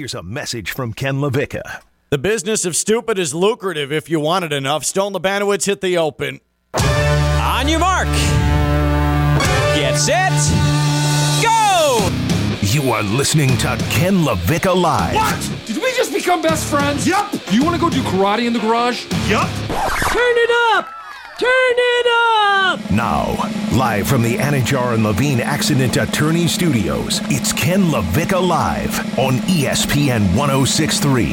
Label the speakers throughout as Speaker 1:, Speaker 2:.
Speaker 1: here's a message from Ken LaVecchia.
Speaker 2: The business of stupid is lucrative if you want it enough. Stone Labanowitz hit the open.
Speaker 3: On your mark. Get set. Go!
Speaker 1: You are listening to Ken LaVecchia Live.
Speaker 4: What? Did we just become best friends? Yep. You want to go do karate in the garage?
Speaker 1: Yup.
Speaker 5: Turn it up! Turn it up!
Speaker 1: Now, live from the Anidjar and Levine Accident Attorney Studios, it's Ken LaVecchia Live on ESPN 1063.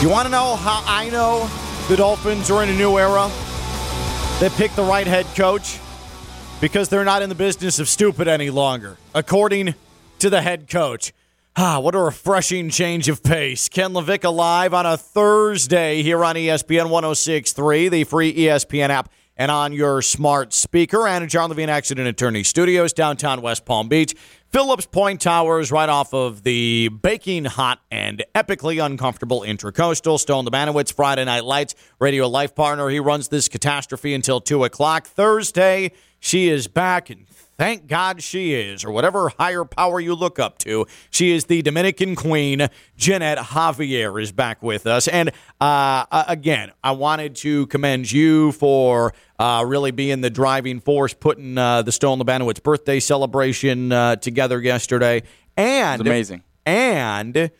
Speaker 2: You want to know how I know the Dolphins are in a new era? They picked the right head coach because they're not in the business of stupid any longer, according to the head coach. Ah, what a refreshing change of pace. Ken LaVecchia live on a Thursday here on ESPN 1063, the free ESPN app, and on your smart speaker. Anidjar Levine Accident Attorney Studios, downtown West Palm Beach. Phillips Point Towers, right off of the baking hot and epically uncomfortable Intracoastal. Stone Labanowitz, Friday Night Lights, radio life partner. He runs this catastrophe until 2 o'clock. Thursday, she is back, and thank God she is, or whatever higher power you look up to. She is the Dominican Queen. Jeanette Javier is back with us. And uh, again, I wanted to commend you for uh, really being the driving force, putting uh, the Stone Labanowitz birthday celebration uh, together yesterday. And
Speaker 6: It's amazing.
Speaker 2: And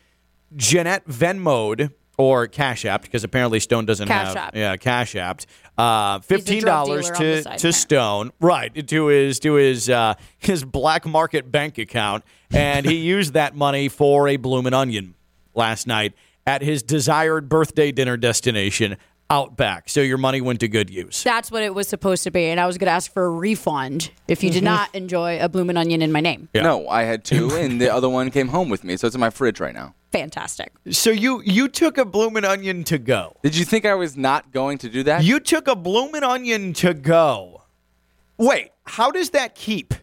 Speaker 2: Jeanette Venmode or Cash App, because apparently Stone doesn't
Speaker 7: Cash
Speaker 2: have
Speaker 7: App.
Speaker 2: yeah Cash App. Uh, Fifteen dollars
Speaker 7: dealer on the
Speaker 2: to
Speaker 7: side,
Speaker 2: to. Stone, right? To his to his uh, his black market bank account, and he used that money for a bloomin' onion last night at his desired birthday dinner destination, Outback. So your money went to good use.
Speaker 7: That's what it was supposed to be. And I was going to ask for a refund if you did mm-hmm. not enjoy a bloomin' onion in my name.
Speaker 2: Yeah.
Speaker 6: No, I had two, and the other one came home with me, so it's in my fridge right now.
Speaker 7: Fantastic.
Speaker 2: So you you took a bloomin' onion to go.
Speaker 6: Did you think I was not going to do that?
Speaker 2: You took a bloomin' onion to go. Wait, how does that keep?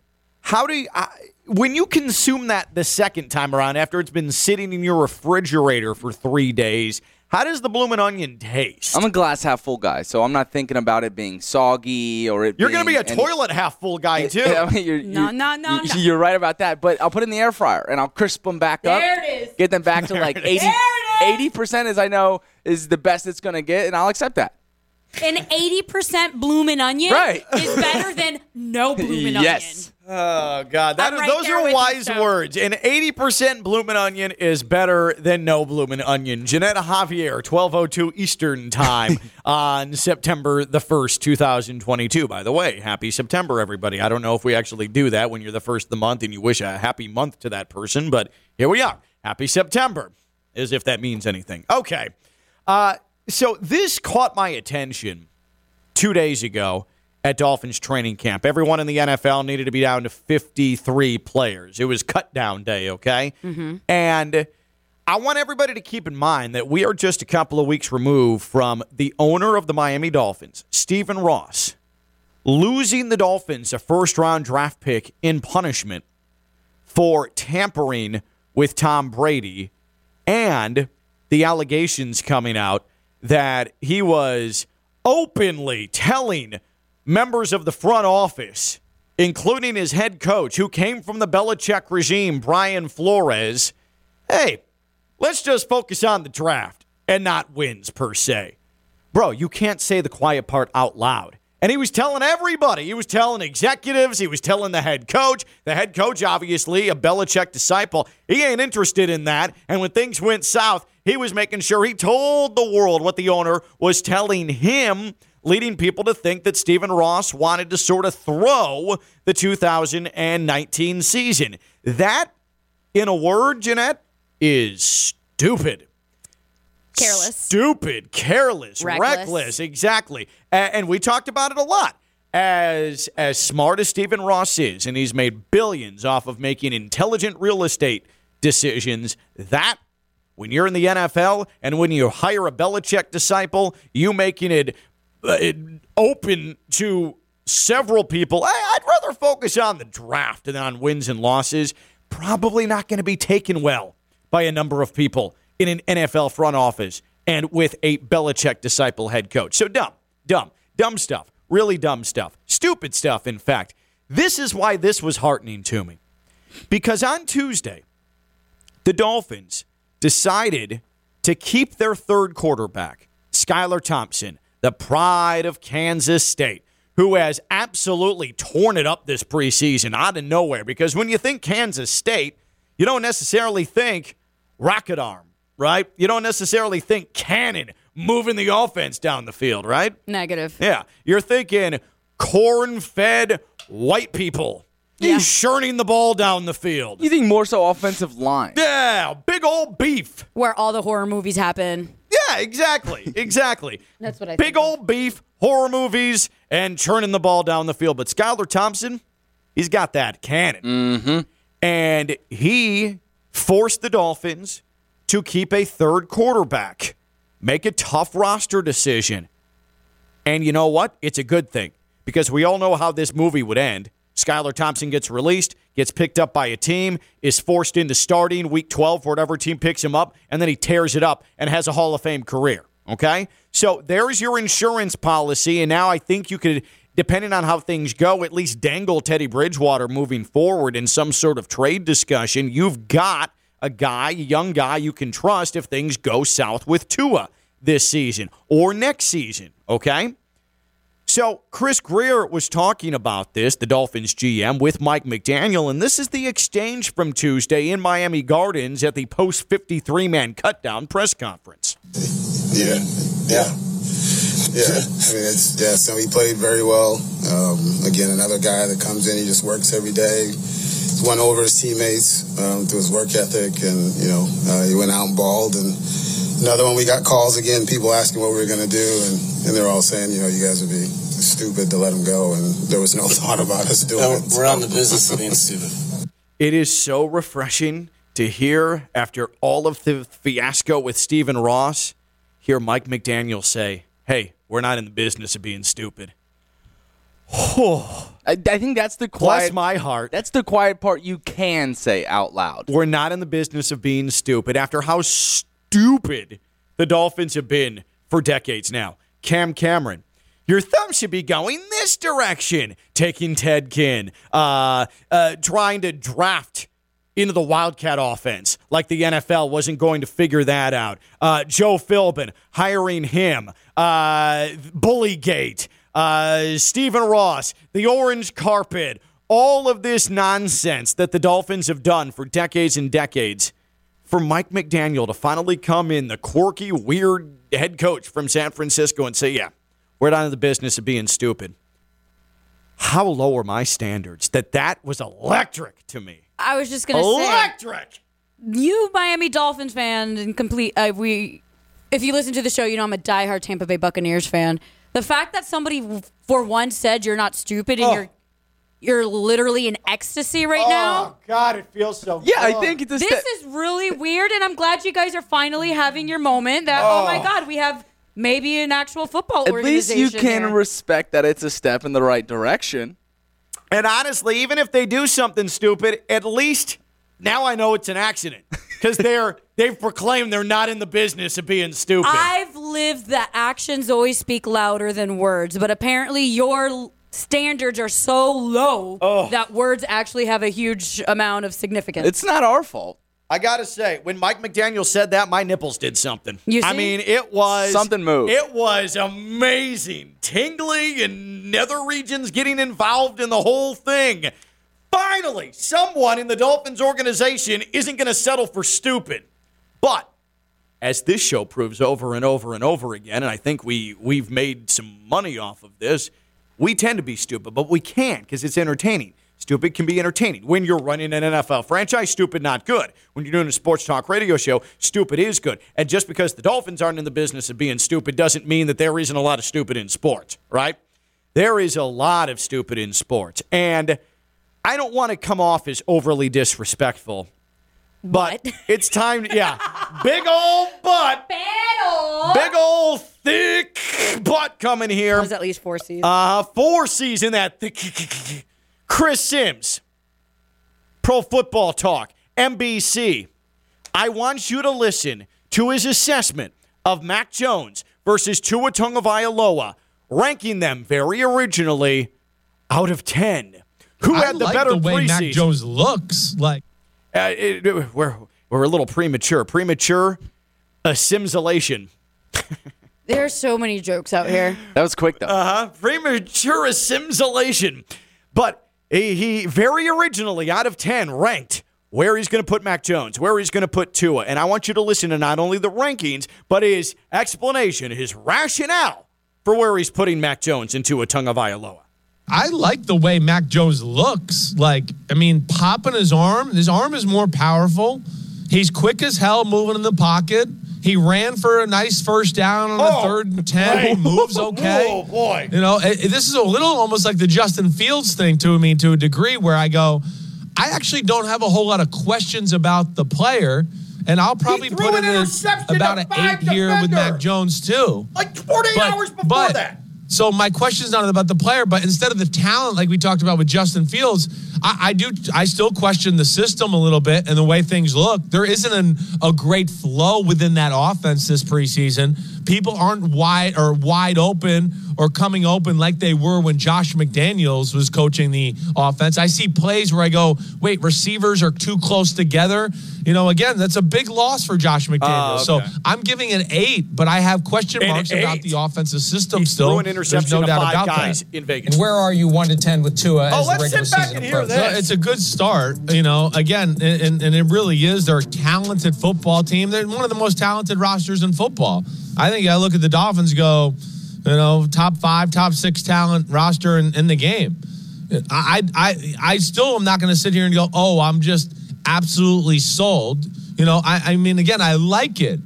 Speaker 2: How do you, I, when you consume that the second time around after it's been sitting in your refrigerator for three days? How does the bloomin' onion taste?
Speaker 6: I'm a glass half full guy, so I'm not thinking about it being soggy or it.
Speaker 2: You're going to be a
Speaker 6: any-
Speaker 2: toilet half full guy too.
Speaker 6: I mean, you're,
Speaker 7: No,
Speaker 6: you're-
Speaker 7: no, no,
Speaker 6: you-
Speaker 7: no.
Speaker 6: You're right about that, but I'll put it in the air fryer and I'll crisp them back up.
Speaker 7: There it is.
Speaker 6: Get them back to like 80 percent, as I know is the best it's going to get, and I'll accept that.
Speaker 7: An 80% bloomin' onion
Speaker 6: Right.
Speaker 7: is better than no bloomin' onion.
Speaker 6: yes.
Speaker 2: Oh God, that
Speaker 7: I'm
Speaker 2: is,
Speaker 7: right
Speaker 2: those
Speaker 7: there
Speaker 2: are
Speaker 7: with you,
Speaker 2: wise
Speaker 7: Stone.
Speaker 2: words. An eighty percent bloomin' onion is better than no bloomin' onion. Jeanette Javier, twelve oh two Eastern time on September the first, two thousand twenty-two. By the way, happy September, everybody. I don't know if we actually do that when you're the first of the month and you wish a happy month to that person, but here we are. Happy September, as if that means anything. Okay, uh, so this caught my attention two days ago at Dolphins training camp. Everyone in the NFL needed to be down to 53 players. It was cut down day, okay? Mm-hmm. And I want everybody to keep in mind that we are just a couple of weeks removed from the owner of the Miami Dolphins, Stephen Ross, losing the Dolphins a first round draft pick in punishment for tampering with Tom Brady and the allegations coming out that he was openly telling members of the front office, including his head coach, who came from the Belichick regime, Brian Flores, hey, let's just focus on the draft and not wins per se. Bro, you can't say the quiet part out loud. And he was telling everybody. He was telling executives. He was telling the head coach. The head coach, obviously, a Belichick disciple. He ain't interested in that. And when things went south, he was making sure he told the world what the owner was telling him, leading people to think that Stephen Ross wanted to sort of throw the 2019 season. That, in a word, Jeanette, is stupid
Speaker 7: Careless.
Speaker 2: stupid, careless,
Speaker 7: Reckless.
Speaker 2: reckless, exactly. And, we talked about it a lot. As as smart as Stephen Ross is, and he's made billions off of making intelligent real estate decisions, that when you're in the NFL and when you hire a Belichick disciple, you making it, uh, open to several people. I, I'd rather focus on the draft than on wins and losses. Probably not going to be taken well by a number of people in an NFL front office and with a Belichick disciple head coach. So dumb, dumb, dumb stuff. Really dumb stuff. Stupid stuff, in fact. This is why this was heartening to me. Because on Tuesday, the Dolphins decided to keep their third quarterback, Skylar Thompson, the pride of Kansas State, who has absolutely torn it up this preseason out of nowhere. Because when you think Kansas State, you don't necessarily think rocket arm, right? You don't necessarily think cannon moving the offense down the field, right?
Speaker 7: Negative.
Speaker 2: Yeah. You're thinking corn fed white people
Speaker 7: Yeah.
Speaker 2: churning the ball down the field.
Speaker 6: You think more so offensive line?
Speaker 2: Yeah, big old beef.
Speaker 7: Where all the horror movies happen.
Speaker 2: Yeah, exactly. Exactly.
Speaker 7: That's what I think.
Speaker 2: Big
Speaker 7: think.
Speaker 2: old beef, horror movies, and churning the ball down the field. But Skylar Thompson, he's got that cannon. Mm-hmm. And he forced the Dolphins to keep a third quarterback, make a tough roster decision. And you know what? It's a good thing because we all know how this movie would end. Skylar Thompson gets released, gets picked up by a team, is forced into starting week 12 for whatever team picks him up, and then he tears it up and has a Hall of Fame career. Okay? So there's your insurance policy. And now I think you could, depending on how things go, at least dangle Teddy Bridgewater moving forward in some sort of trade discussion. You've got a guy, a young guy you can trust if things go south with Tua this season or next season. Okay? So Chris Grier was talking about this, the Dolphins GM, with Mike McDaniel, and this is the exchange from Tuesday in Miami Gardens at the post 53 man cutdown press conference.
Speaker 8: Yeah, yeah, yeah. I mean, it's yeah. So he played very well. Um, again, another guy that comes in, he just works every day. He's won over his teammates um, through his work ethic, and you know, uh, he went out and balled. And another one, we got calls again, people asking what we were going to do, and, and they're all saying, you know, you guys would be stupid to let him go, and there was no thought about us doing it.
Speaker 9: We're on the business of being stupid.
Speaker 2: It is so refreshing to hear, after all of the fiasco with Stephen Ross, hear Mike McDaniel say, Hey, we're not in the business of being stupid.
Speaker 6: I, I think that's the
Speaker 2: Bless
Speaker 6: quiet.
Speaker 2: my heart.
Speaker 6: that's the quiet part you can say out loud.
Speaker 2: We're not in the business of being stupid after how stupid the Dolphins have been for decades now. Cam Cameron. Your thumb should be going this direction, taking Ted Ginn, uh, uh, trying to draft into the Wildcat offense like the NFL wasn't going to figure that out. Uh, Joe Philbin hiring him, uh, Bullygate, uh, Stephen Ross, the orange carpet, all of this nonsense that the Dolphins have done for decades and decades. For Mike McDaniel to finally come in, the quirky, weird head coach from San Francisco, and say, Yeah, we're not in the business of being stupid. How low are my standards that that was electric to me?
Speaker 7: I was just gonna say,
Speaker 2: Electric!
Speaker 7: you Miami Dolphins fan and complete. Uh, we, if you listen to the show, you know I'm a diehard Tampa Bay Buccaneers fan. The fact that somebody for once said you're not stupid and
Speaker 2: Oh.
Speaker 7: you're you're literally in ecstasy right oh, now.
Speaker 2: Oh God, it feels so
Speaker 6: Yeah, I think it's a
Speaker 7: This is really weird, and I'm glad you guys are finally having your moment. That oh, my oh. God, we have maybe an actual football
Speaker 6: At least you can
Speaker 7: here.
Speaker 6: respect that it's a step in the right direction.
Speaker 2: And honestly, even if they do something stupid, at least now I know it's an accident because they're they've proclaimed they're not in the business of being stupid.
Speaker 7: I've lived that actions always speak louder than words, but apparently your l- standards are so low
Speaker 2: Oh.
Speaker 7: that words actually have a huge amount of significance.
Speaker 6: It's not our fault.
Speaker 2: I gotta say, when Mike McDaniel said that, my nipples did something.
Speaker 7: You see?
Speaker 2: I mean, it was
Speaker 6: Something moved.
Speaker 2: It was amazing, tingling, and nether regions getting involved in the whole thing. Finally, someone in the Dolphins organization isn't going to settle for stupid. But as this show proves over and over and over again, and I think we we've made some money off of this, we tend to be stupid, but we can't because it's entertaining. Stupid can be entertaining. When you're running an NFL franchise, stupid not good. When you're doing a sports talk radio show, stupid is good. And just because the Dolphins aren't in the business of being stupid doesn't mean that there isn't a lot of stupid in sports, right? There is a lot of stupid in sports. And I don't want to come off as overly disrespectful, but
Speaker 7: What?
Speaker 2: it's time. to, Yeah, big old butt, big old thick butt coming here.
Speaker 7: was at least four seasons.
Speaker 2: Uh, four season that thick. Chris Sims, Pro Football Talk, NBC. I want you to listen to his assessment of Mac Jones versus Tua Tagovailoa ranking them very originally out of 10. Who
Speaker 10: I
Speaker 2: had the
Speaker 10: like
Speaker 2: better
Speaker 10: the way Mac? Jones looks. Like
Speaker 2: Uh, it- we're, we're a little premature. Premature assimilation.
Speaker 7: There are so many jokes out here.
Speaker 6: That was quick though.
Speaker 2: Uh-huh. Premature assimilation. But he, he very originally, out of 10, ranked where he's going to put Mac Jones, where he's going to put Tua. And I want you to listen to not only the rankings, but his explanation, his rationale for where he's putting Mac Jones into a Tagovailoa.
Speaker 10: I like the way Mac Jones looks. Like, I mean, popping his arm. His arm is more powerful. He's quick as hell moving in the pocket. He ran for a nice first down on the
Speaker 2: Oh,
Speaker 10: third and ten. He moves okay.
Speaker 2: Oh, boy.
Speaker 10: You know, this is a little almost like the Justin Fields thing to me to a degree where I go, I actually don't have a whole lot of questions about the player. And I'll probably put
Speaker 2: an
Speaker 10: it in about an eight here with Mac. Jones, too.
Speaker 2: Like 48
Speaker 10: But-
Speaker 2: hours before
Speaker 10: but-
Speaker 2: that.
Speaker 10: So my question is not about the player, but instead of the talent, like we talked about with Justin Fields, I, I do. I still question the system a little bit and the way things look. There isn't an, a great flow within that offense this preseason. People aren't wide or wide open or coming open like they were when Josh McDaniels was coaching the offense. I see plays where I go, wait, receivers are too close together. You know, again, that's a big loss for Josh oh, McDaniels.
Speaker 2: Oh, okay.
Speaker 10: So I'm giving it eight, but I have question
Speaker 2: An
Speaker 10: marks about the offensive system
Speaker 2: He
Speaker 10: still.
Speaker 2: threw an
Speaker 10: There's no doubt about
Speaker 2: guys
Speaker 10: that.
Speaker 2: in Vegas.
Speaker 11: Where are you one to ten with Tua
Speaker 2: Oh,
Speaker 11: as
Speaker 2: let's sit back and hear this.
Speaker 10: No, it's a good start, you know. Again, and, and, and it really is. They're a talented football team. They're one of the most talented rosters in football. I think I look at the Dolphins, go, you know, top five, top six talent roster in, in the game. I, I, I still am not going to sit here and go, oh, I'm just absolutely sold. You know, I, I mean, again, I like it,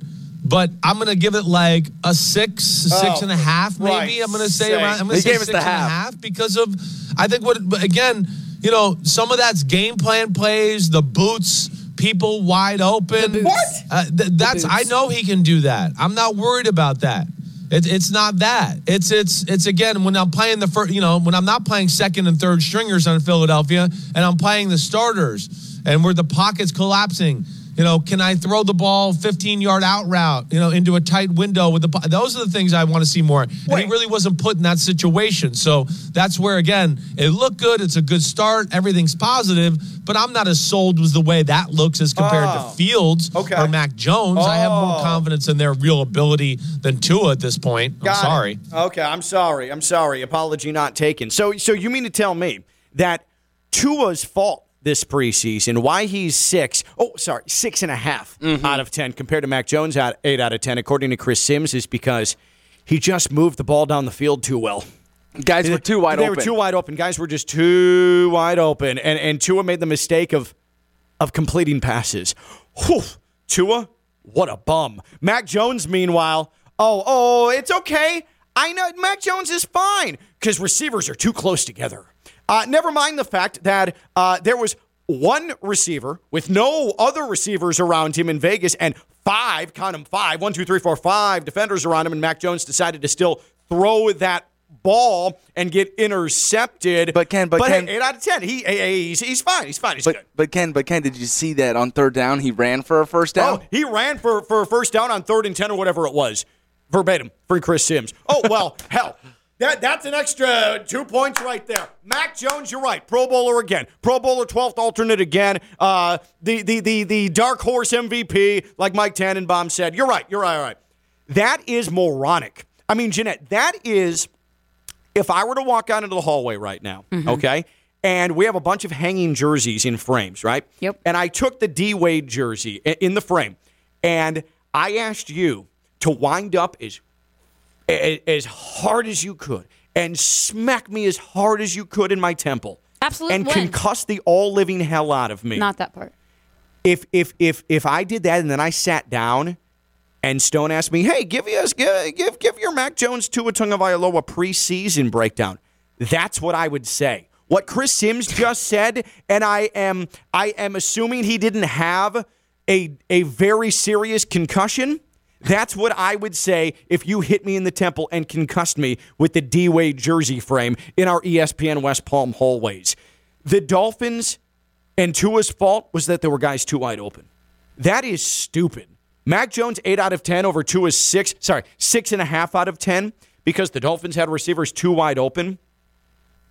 Speaker 10: but I'm going to give it like a six, oh, six and a half, maybe.
Speaker 2: right.
Speaker 10: I'm going to say around. I'm going to say
Speaker 6: gave us
Speaker 10: six
Speaker 6: the
Speaker 10: and a
Speaker 6: half.
Speaker 10: half because of I think what again, you know, some of that's game plan plays, the boots, people wide open.
Speaker 7: What?
Speaker 10: Uh, th- that's I know he can do that. I'm not worried about that. It, it's not that. It's it's it's again when I'm playing the first, you know, when I'm not playing second and third stringers on Philadelphia, and I'm playing the starters, and where the pocket's collapsing. You know, can I throw the ball 15 yard out route, you know, into a tight window with the those are the things I want to see more. And he really wasn't put in that situation. So that's where again, it looked good, it's a good start, everything's positive, but I'm not as sold with the way that looks as compared
Speaker 2: Oh.
Speaker 10: to Fields
Speaker 2: Okay.
Speaker 10: or Mac Jones. I have more
Speaker 2: Oh.
Speaker 10: confidence in their real ability than Tua at this point. I'm
Speaker 2: Got it.
Speaker 10: sorry.
Speaker 2: Okay, I'm sorry. I'm sorry. Apology not taken. So, so you mean to tell me that Tua's fault this preseason, why he's six, oh, sorry, six and a half
Speaker 10: Mm-hmm.
Speaker 2: out of 10 compared to Mac Jones at eight out of 10, according to Chris Sims, is because he just moved the ball down the field too well.
Speaker 6: Guys were too wide
Speaker 2: they
Speaker 6: open.
Speaker 2: They were too wide open. Guys were just too wide open. And, and Tua made the mistake of, of completing passes. Whew. Tua, what a bum. Mac Jones, meanwhile, oh, oh, it's okay. I know Mac Jones is fine because receivers are too close together. Uh, never mind the fact that uh, there was one receiver with no other receivers around him in Vegas and five, count them five, one, two, three, four, five defenders around him, and Mac Jones decided to still throw that ball and get intercepted.
Speaker 6: But Ken, but
Speaker 2: hey,
Speaker 6: Ken-
Speaker 2: eight out of ten. He, he- he's, he's fine. He's fine. He's good.
Speaker 6: But but Ken, but Ken, did you see that on third down he ran for a first down?
Speaker 2: Oh, he ran for, for a first down on third and 10 or whatever it was. Verbatim for Chris Sims. Oh, well, hell. That, that's an extra two points right there. Mac Jones, you're right. Pro Bowler again. Pro Bowler 12th alternate again. Uh, the, the, the, the dark horse MVP, like Mike Tannenbaum said. You're right. You're right. All right. That is moronic. I mean, Jeanette, that is if I were to walk out into the hallway right now, okay, and we have a bunch of hanging jerseys in frames, right?
Speaker 7: Yep.
Speaker 2: And I took the D Wade jersey in the frame, and I asked you to wind up as as hard as you could and smack me as hard as you could in my temple.
Speaker 7: Absolute
Speaker 2: And
Speaker 7: win.
Speaker 2: concuss the all living hell out of me
Speaker 7: Not that part.
Speaker 2: if if if if I did that and then I sat down and Stone asked me, "Hey, give us give give give your Mac Jones to a Tua Tagovailoa preseason breakdown," that's what I would say. What Chris Sims just said, and I am I am assuming he didn't have a a very serious concussion. That's what I would say if you hit me in the temple and concussed me with the D Wade jersey frame in our ESPN West Palm hallways. The Dolphins and Tua's fault was that there were guys too wide open. That is stupid. Mac Jones, 8 out of 10 over Tua's 6, sorry, 6.5 out of 10 because the Dolphins had receivers too wide open.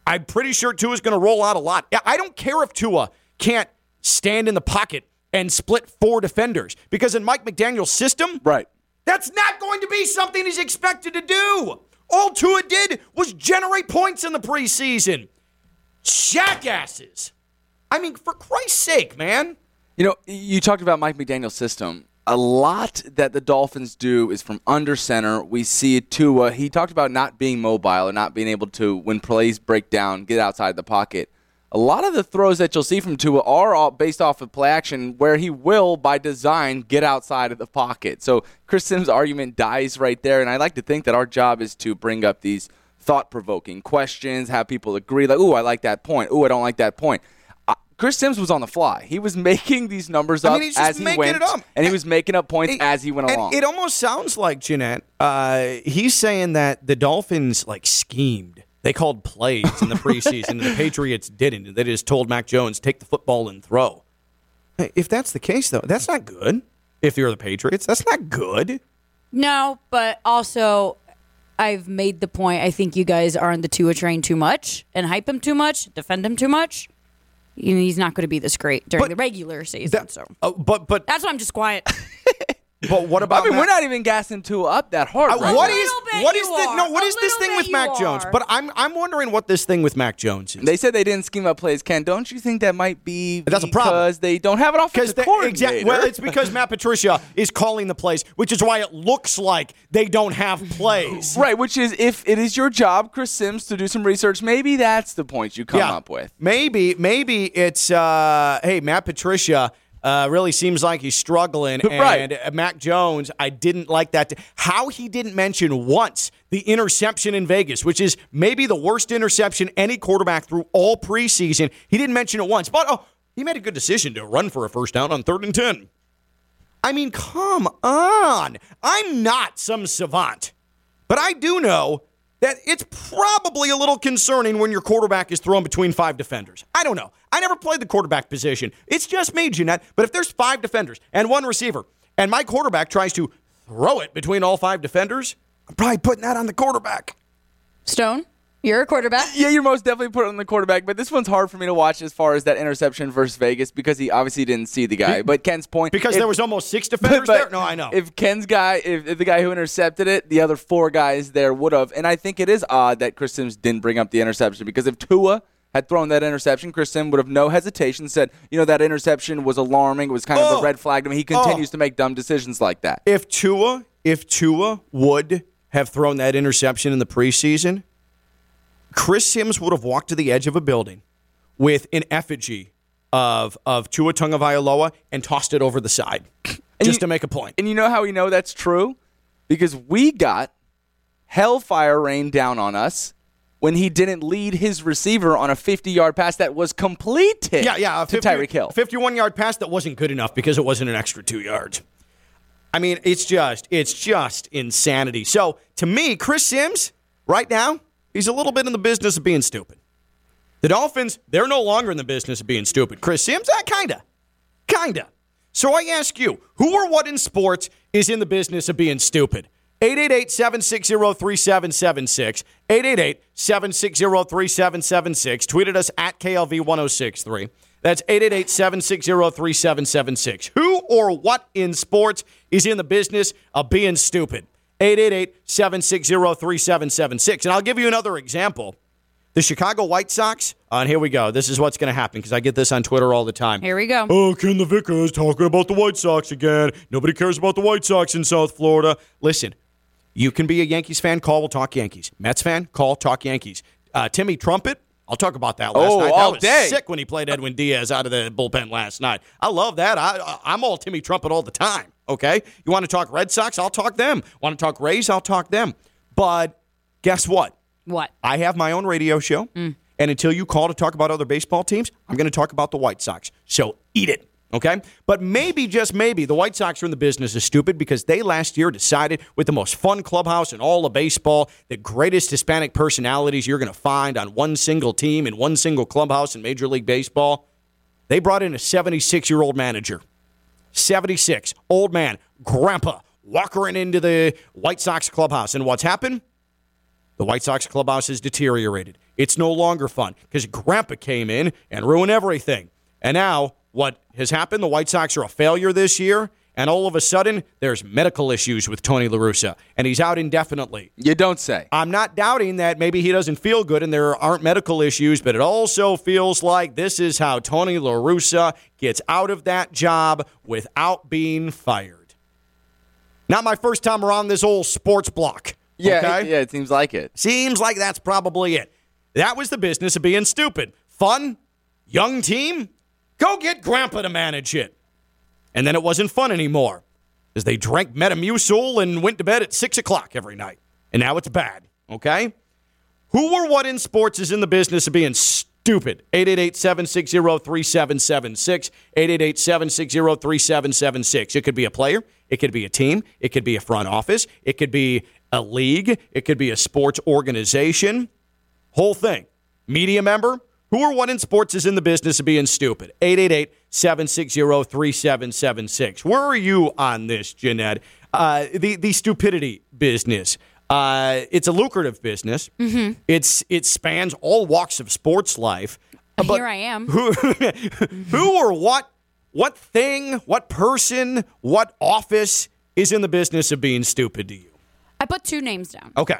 Speaker 2: I'm pretty sure Tua's going to roll out a lot. I don't care if Tua can't stand in the pocket and split four defenders because in Mike McDaniel's system,
Speaker 6: Right.
Speaker 2: That's not going to be something he's expected to do. All Tua did was generate points in the preseason. Jackasses. I mean, for Christ's sake, man.
Speaker 6: You know, you talked about Mike McDaniel's system. A lot that the Dolphins do is from under center. We see Tua. He talked about not being mobile or not being able to, when plays break down, get outside the pocket. A lot of the throws that you'll see from Tua are all based off of play action, where he will, by design, get outside of the pocket. So Chris Sims' argument dies right there, and I like to think that our job is to bring up these thought-provoking questions, have people agree, like, "Ooh, I like that point. Ooh, I don't like that point." Uh, Chris Sims was on the fly. He was making these numbers
Speaker 2: I
Speaker 6: up
Speaker 2: mean,
Speaker 6: as he went,
Speaker 2: it up.
Speaker 6: and he was making up points
Speaker 2: It-
Speaker 6: as he went along.
Speaker 2: It almost sounds like Jeanette. Uh, he's saying that the Dolphins like schemed. They called plays in the preseason, and the Patriots didn't. They just told Mac Jones take the football and throw. If that's the case, though, that's not good. If you're the Patriots, that's not good.
Speaker 7: No, but also I've made the point. I think you guys are on the Tua train too much and hype him too much, defend him too much. You know, he's not going to be this great during
Speaker 2: But
Speaker 7: the regular season.
Speaker 2: That-
Speaker 7: so
Speaker 2: Uh, but but
Speaker 7: that's why I'm just quiet.
Speaker 2: but what about?
Speaker 6: I mean,
Speaker 2: Mac-
Speaker 6: we're not even gassing Tua up that hard. Right
Speaker 2: what
Speaker 6: now.
Speaker 2: is
Speaker 7: little bit
Speaker 2: what
Speaker 7: you
Speaker 2: is the no? What
Speaker 7: A
Speaker 2: is this thing with
Speaker 7: bit
Speaker 2: Mac
Speaker 7: you
Speaker 2: Jones? But I'm I'm wondering what this thing with Mac Jones is.
Speaker 6: They said they didn't scheme up plays. Ken, don't you think that might be
Speaker 2: That's a problem.
Speaker 6: because they don't have an
Speaker 2: because
Speaker 6: offensive coordinator?
Speaker 2: exactly well, it's because Matt Patricia is calling the plays, which is why it looks like they don't have plays.
Speaker 6: Right, which is if it is your job, Chris Sims, to do some research, maybe that's the point you come up with.
Speaker 2: Maybe, maybe it's uh, hey, Matt Patricia uh, really seems like he's struggling, and
Speaker 6: Right.
Speaker 2: uh, Mac Jones, I didn't like that. How he didn't mention once the interception in Vegas, which is maybe the worst interception any quarterback through all preseason. He didn't mention it once, but oh, he made a good decision to run for a first down on third and ten. I mean, come on. I'm not some savant, but I do know that it's probably a little concerning when your quarterback is thrown between five defenders. I don't know. I never played the quarterback position. It's just me, Jeanette. But if there's five defenders and one receiver, and my quarterback tries to throw it between all five defenders, I'm probably putting that on the quarterback.
Speaker 7: Stone, you're a quarterback.
Speaker 6: Yeah, you're most definitely put on the quarterback, but this one's hard for me to watch as far as that interception versus Vegas because he obviously didn't see the guy. But Ken's point
Speaker 2: Because
Speaker 6: if-
Speaker 2: there was almost six defenders
Speaker 6: but
Speaker 2: there? No, I know.
Speaker 6: If Ken's guy, if, if the guy who intercepted it, the other four guys there would have. And I think it is odd that Chris Sims didn't bring up the interception because if Tua had thrown that interception, Chris Sims would have no hesitation said, you know, that interception was alarming. It was kind of
Speaker 2: Oh.
Speaker 6: a red flag to me. He oh. continues to make dumb decisions like that.
Speaker 2: if Tua, if Tua would have thrown that interception in the preseason, Chris Sims would have walked to the edge of a building with an effigy of of Tua Tagovailoa and tossed it over the side just
Speaker 6: you-
Speaker 2: to make a point.
Speaker 6: And you know how we know that's true? Because we got hellfire rain down on us when he didn't lead his receiver on a 50 yard pass that was completed
Speaker 2: Yeah, yeah,
Speaker 6: to Tyreek Hill.
Speaker 2: 51 yard pass that wasn't good enough because it wasn't an extra two yards. I mean, it's just, it's just insanity. So to me, Chris Sims, right now, he's a little bit in the business of being stupid. The Dolphins, they're no longer in the business of being stupid. Chris Sims, uh, kinda, kinda. So I ask you, who or what in sports is in the business of being stupid? 888-760-3776. 888-760-3776. Tweeted us at KLV1063. That's 888-760-3776. Who or what in sports is in the business of being stupid? 888-760-3776. And I'll give you another example. The Chicago White Sox, uh, and here we go. This is what's going to happen because I get this on Twitter all the time.
Speaker 7: Here we go.
Speaker 2: Oh, Ken LaVecchia is talking about the White Sox again. Nobody cares about the White Sox in South Florida. Listen, you can be a Yankees fan, call, we'll talk Yankees. Mets fan, call, talk Yankees. Uh, Timmy Trumpet, I'll talk about that last
Speaker 6: Oh,
Speaker 2: night.
Speaker 6: all
Speaker 2: that was
Speaker 6: day.
Speaker 2: sick when he played Edwin Diaz out of the bullpen last night. I love that. I, I, I'm all Timmy Trumpet all the time, okay? You want to talk Red Sox? I'll talk them. Want to talk Rays? I'll talk them. But guess what?
Speaker 7: What?
Speaker 2: I have my own radio show, mm. and until you call to talk about other baseball teams, I'm going to talk about the White Sox. So eat it. Okay? But maybe, just maybe, the White Sox are in the business of stupid because they last year decided with the most fun clubhouse in all of baseball, the greatest Hispanic personalities you're going to find on one single team in one single clubhouse in Major League Baseball. They brought in a 76 year old manager. 76, old man, grandpa, walking into the White Sox clubhouse. And what's happened? The White Sox clubhouse has deteriorated. It's no longer fun because Grandpa came in and ruined everything. And now, what has happened? The White Sox are a failure this year, and all of a sudden, there's medical issues with Tony La Russa, and he's out indefinitely.
Speaker 6: You don't say.
Speaker 2: I'm not doubting that maybe he doesn't feel good and there aren't medical issues, but it also feels like this is how Tony La Russa gets out of that job without being fired. Not my first time around this old sports block.
Speaker 6: Yeah,
Speaker 2: okay?
Speaker 6: yeah, it seems like it.
Speaker 2: Seems like that's probably it. That was the business of being stupid. Fun, young team, go get Grandpa to manage it. And then it wasn't fun anymore as they drank Metamucil and went to bed at 6 o'clock every night. And now it's bad, okay? Who or what in sports is in the business of being stupid? 888 760 3776. 888 760 3776. It could be a player, it could be a team, it could be a front office, it could be a league, it could be a sports organization. Whole thing. Media member, who or what in sports is in the business of being stupid? 888 760 3776. Where are you on this, Jeanette? Uh, the, the stupidity business. Uh, it's a lucrative business.
Speaker 7: Mhm.
Speaker 2: It's It spans all walks of sports life. But
Speaker 7: Here I am.
Speaker 2: who, who or what what thing, what person, what office is in the business of being stupid to you?
Speaker 7: I put two names down.
Speaker 2: Okay.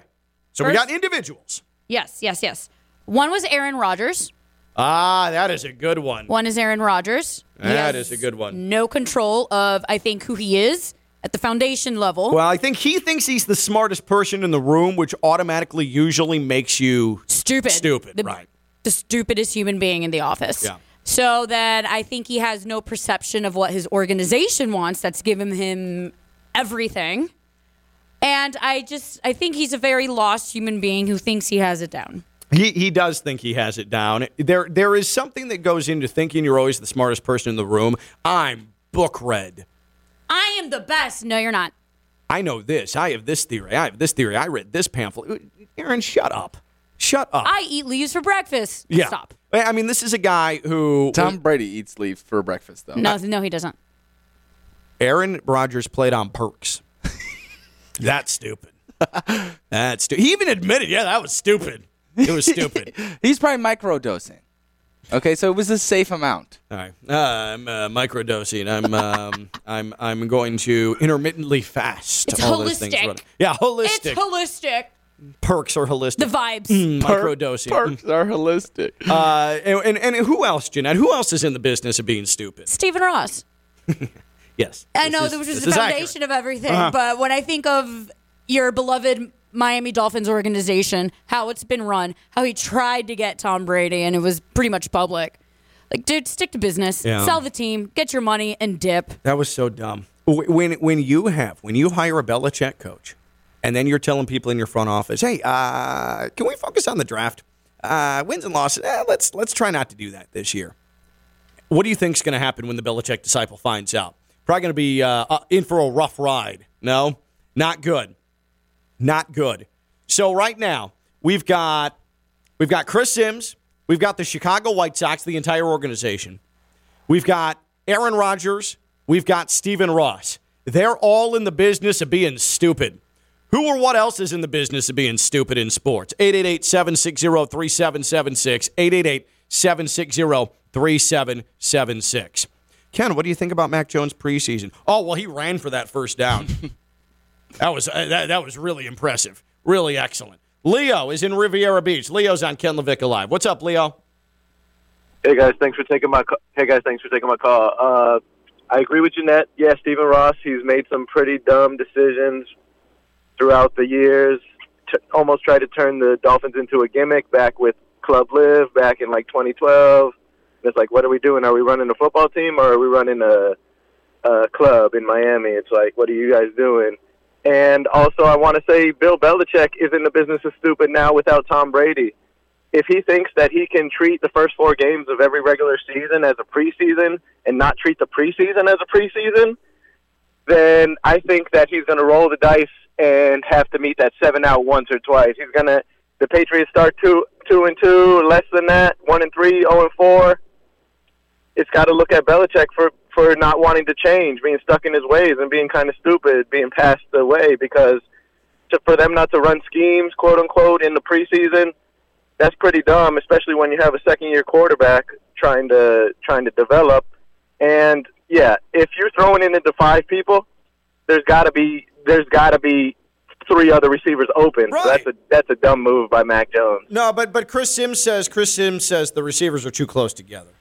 Speaker 2: So we got individuals.
Speaker 7: Yes, yes, yes. One was Aaron Rodgers.
Speaker 2: Ah, that is a good one.
Speaker 7: One is Aaron Rodgers. He
Speaker 2: That
Speaker 7: has
Speaker 2: is a good one.
Speaker 7: No control of, I think, who he is at the foundation level.
Speaker 2: Well, I think he thinks he's the smartest person in the room, which automatically usually makes you
Speaker 7: stupid.
Speaker 2: Stupid,
Speaker 7: The-
Speaker 2: right?
Speaker 7: The stupidest human being in the office.
Speaker 2: Yeah.
Speaker 7: So then I think he has no perception of what his organization wants that's given him everything. And I just, I think he's a very lost human being who thinks he has it down.
Speaker 2: He he does think he has it down. There there is something that goes into thinking you're always the smartest person in the room. I'm book read.
Speaker 7: I am the best. No, you're not.
Speaker 2: I know this. I have this theory. I have this theory. I read this pamphlet. Aaron, shut up. Shut up.
Speaker 7: I eat leaves for breakfast.
Speaker 2: yeah.
Speaker 7: Stop.
Speaker 2: I mean, this is a guy who
Speaker 6: Tom Brady eats leaves for breakfast, though.
Speaker 7: No, no, he doesn't.
Speaker 2: Aaron Rodgers played on perks. That's stupid. That's stu- he even admitted, yeah, that was stupid. It was stupid.
Speaker 6: He's probably microdosing. Okay, so it was a safe amount.
Speaker 2: All right, uh, I'm uh, microdosing. I'm um, I'm I'm going to intermittently fast.
Speaker 7: It's
Speaker 2: all those things
Speaker 7: holistic.
Speaker 2: running. Yeah, holistic.
Speaker 7: It's holistic.
Speaker 2: perks are holistic.
Speaker 7: The vibes.
Speaker 2: Mm,
Speaker 6: Per-
Speaker 2: microdosing.
Speaker 6: Perks are holistic.
Speaker 2: Uh, and, and and who else, Jeanette? Who else is in the business of being stupid?
Speaker 7: Stephen Ross.
Speaker 2: Yes,
Speaker 7: I
Speaker 2: This
Speaker 7: know
Speaker 2: is-
Speaker 7: that was
Speaker 2: this
Speaker 7: just
Speaker 2: is
Speaker 7: the
Speaker 2: accurate.
Speaker 7: foundation of everything,
Speaker 2: Uh-huh.
Speaker 7: but when I think of your beloved Miami Dolphins organization, how it's been run, how he tried to get Tom Brady, and it was pretty much public. Like, dude, stick to business,
Speaker 2: Yeah.
Speaker 7: sell the team, get your money, and dip.
Speaker 2: That was so dumb. When when you have when you hire a Belichick coach, and then you're telling people in your front office, "Hey, uh, can we focus on the draft? Uh, wins and losses. Eh, let's let's try not to do that this year." What do you think's going to happen when the Belichick disciple finds out? Probably going to be uh, uh, in for a rough ride. No, not good, not good. So right now we've got we've got Chris Sims, we've got the Chicago White Sox, the entire organization. We've got Aaron Rodgers. We've got Stephen Ross. They're all in the business of being stupid. Who or what else is in the business of being stupid in sports? 888 760 3776. 888 760 3776. Ken, what do you think about Mac Jones preseason? Oh, well, he ran for that first down. that was uh, that, that was really impressive. Really excellent. Leo is in Riviera Beach. Leo's on Ken LaVecchia Live. What's up, Leo?
Speaker 12: Hey guys, thanks for taking my. ca- Hey guys, thanks for taking my call. Uh, I agree with Jeanette. Yeah, Stephen Ross. He's made some pretty dumb decisions throughout the years. T- almost tried to turn the Dolphins into a gimmick back with Club Live back in like 2012. And it's like, what are we doing? Are we running a football team or are we running a, a club in Miami? It's like, what are you guys doing? And also, I want to say Bill Belichick is in the business of stupid now without Tom Brady if he thinks that he can treat the first four games of every regular season as a preseason and not treat the preseason as a preseason, then I think that he's going to roll the dice and have to meet that seven out once or twice. He's going to the Patriots start two two and two, less than that, one and three, zero and four. It's got to look at Belichick for for not wanting to change, being stuck in his ways, and being kind of stupid, being passed away because to, for them not to run schemes, quote unquote, in the preseason, that's pretty dumb, especially when you have a second year quarterback trying to trying to develop. And yeah, if you're throwing it into five people, there's got to be there's got to be three other receivers open. So that's a that's a dumb move by Mac Jones.
Speaker 2: No, but but Chris Sims says Chris Sims says the receivers are too close together.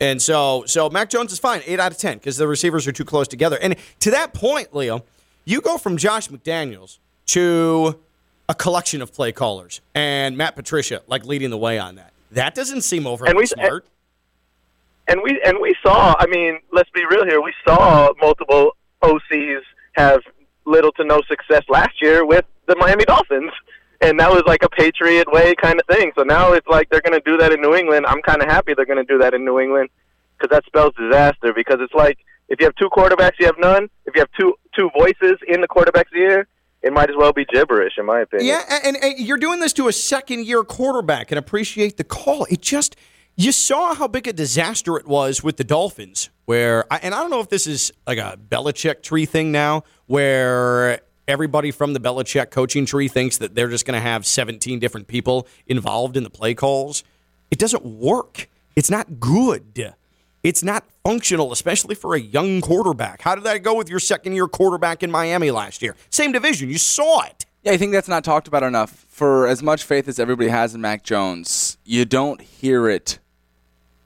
Speaker 2: And so so Mac Jones is fine, 8 out of 10 because the receivers are too close together. And to that point, Leo, you go from Josh McDaniels to a collection of play callers and Matt Patricia like leading the way on that. That doesn't seem overly
Speaker 12: And we-
Speaker 2: smart.
Speaker 12: And we and we saw. I mean, let's be real here. We saw multiple OCs have little to no success last year with the Miami Dolphins, and that was like a Patriot way kind of thing. So now it's like they're going to do that in New England. I'm kind of happy they're going to do that in New England because that spells disaster. Because it's like if you have two quarterbacks, you have none. If you have two two voices in the quarterback's ear, it might as well be gibberish, in my opinion.
Speaker 2: Yeah, and, and you're doing this to a second year quarterback and appreciate the call. It just you saw how big a disaster it was with the Dolphins, where I, and I don't know if this is like a Belichick tree thing now, where everybody from the Belichick coaching tree thinks that they're just going to have 17 different people involved in the play calls. It doesn't work. It's not good. It's not functional, especially for a young quarterback. How did that go with your second year quarterback in Miami last year? Same division. You saw it.
Speaker 6: Yeah, I think that's not talked about enough. For as much faith as everybody has in Mac Jones, you don't hear it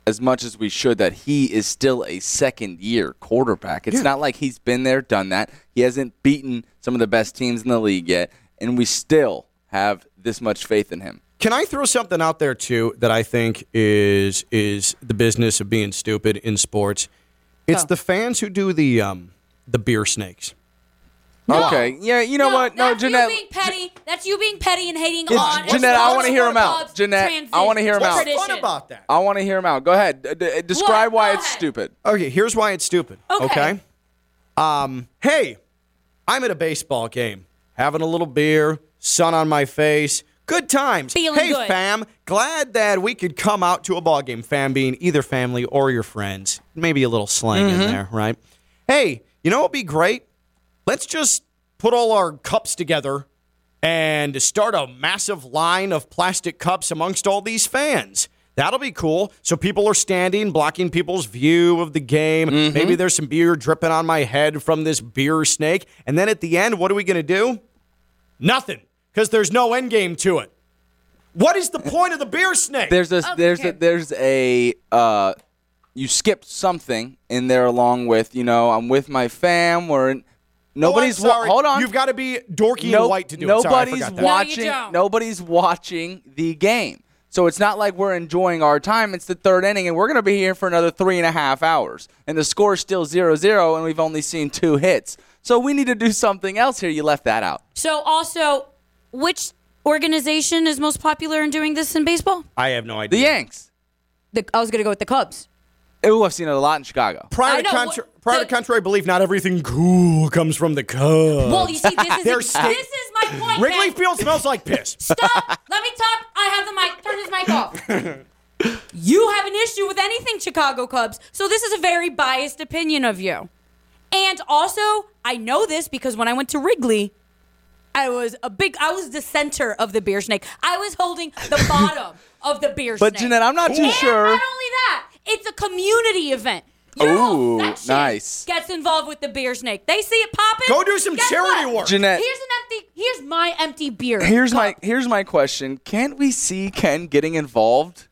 Speaker 6: as much as we should that he is still a second year quarterback. It's not like he's been there, done that. He hasn't beaten some of the best teams in the league yet, and we still have this much faith in him.
Speaker 2: Can I throw something out there too that I think is is the business of being stupid in sports? It's
Speaker 7: Go.
Speaker 2: the fans who do the um, the beer snakes.
Speaker 6: Okay, yeah, you know what? No,
Speaker 7: that's
Speaker 6: Jeanette.
Speaker 7: you being petty. That's you being petty and hating
Speaker 6: It's-
Speaker 7: on.
Speaker 6: Jeanette, I want to hear him out. Jeanette, I want to hear him out.
Speaker 7: tradition.
Speaker 2: that?
Speaker 6: I want to hear him out. Go ahead. D- d- describe
Speaker 7: What?
Speaker 6: why
Speaker 7: Go
Speaker 6: it's
Speaker 7: ahead.
Speaker 6: stupid.
Speaker 2: Okay, here's why it's stupid.
Speaker 7: Okay.
Speaker 2: Okay. Um, hey, I'm at a baseball game, having a little beer, sun on my face, good times.
Speaker 7: Feeling
Speaker 2: hey,
Speaker 7: good.
Speaker 2: fam, glad that we could come out to a ball game. Fam being either family or your friends. Maybe a little slang
Speaker 7: Mm-hmm.
Speaker 2: in there, right? Hey, you know what'd be great? Let's just put all our cups together and start a massive line of plastic cups amongst all these fans. That'll be cool. So people are standing, blocking people's view of the game. Maybe there's some beer dripping on my head from this beer snake. And then at the end, what are we going to do? Nothing, because there's no end game to it. What is the point of the beer snake?
Speaker 6: There's a there's a there's a uh, you skipped something in there along with you know I'm with my fam or nobody's
Speaker 2: oh, I'm
Speaker 6: wa- hold on.
Speaker 2: You've got to be dorky
Speaker 6: No-
Speaker 2: and white to do it. Sorry, I
Speaker 6: nobody's
Speaker 2: forgot that.
Speaker 7: No, you
Speaker 6: watching.
Speaker 7: don't.
Speaker 6: nobody's watching the game. So it's not like we're enjoying our time. It's the third inning, and we're going to be here for another three and a half hours. And the score's still 0-0, and we've only seen two hits. So we need to do something else here. You left that out.
Speaker 7: So also, which organization is most popular in doing this in baseball?
Speaker 2: I have no idea. The.
Speaker 6: Yanks.
Speaker 7: The, I was going to go with the Cubs.
Speaker 6: Ooh, I've seen it a lot in Chicago.
Speaker 2: Prior
Speaker 7: I
Speaker 2: to,
Speaker 7: know,
Speaker 2: contra-
Speaker 7: what-
Speaker 2: prior to
Speaker 7: the-
Speaker 2: contrary belief, not everything cool comes from the Cubs.
Speaker 7: Well, you see, this is
Speaker 2: They're
Speaker 7: this is my point.
Speaker 2: Wrigley
Speaker 7: Ben.
Speaker 2: Field smells like piss.
Speaker 7: Stop. Let me talk. I have the mic. Turn his mic off. you have an issue with anything Chicago Cubs, so this is a very biased opinion of you. And also, I know this because when I went to Wrigley, I was a big. I was the center of the beer snake. I was holding the bottom of the beer snake.
Speaker 6: But
Speaker 7: snake.
Speaker 6: Jeanette, I'm not too
Speaker 7: and
Speaker 6: sure.
Speaker 7: Not only that, it's a community event. Your whole
Speaker 6: Ooh,
Speaker 7: section
Speaker 6: nice.
Speaker 7: Gets involved with the beer snake. They see it popping.
Speaker 2: Go do some
Speaker 7: Guess
Speaker 2: charity
Speaker 7: what?
Speaker 2: work.
Speaker 6: Jeanette.
Speaker 7: Here's an empty. Here's my empty beer.
Speaker 6: Here's
Speaker 7: cup.
Speaker 6: my here's my question. Can't we see Ken getting involved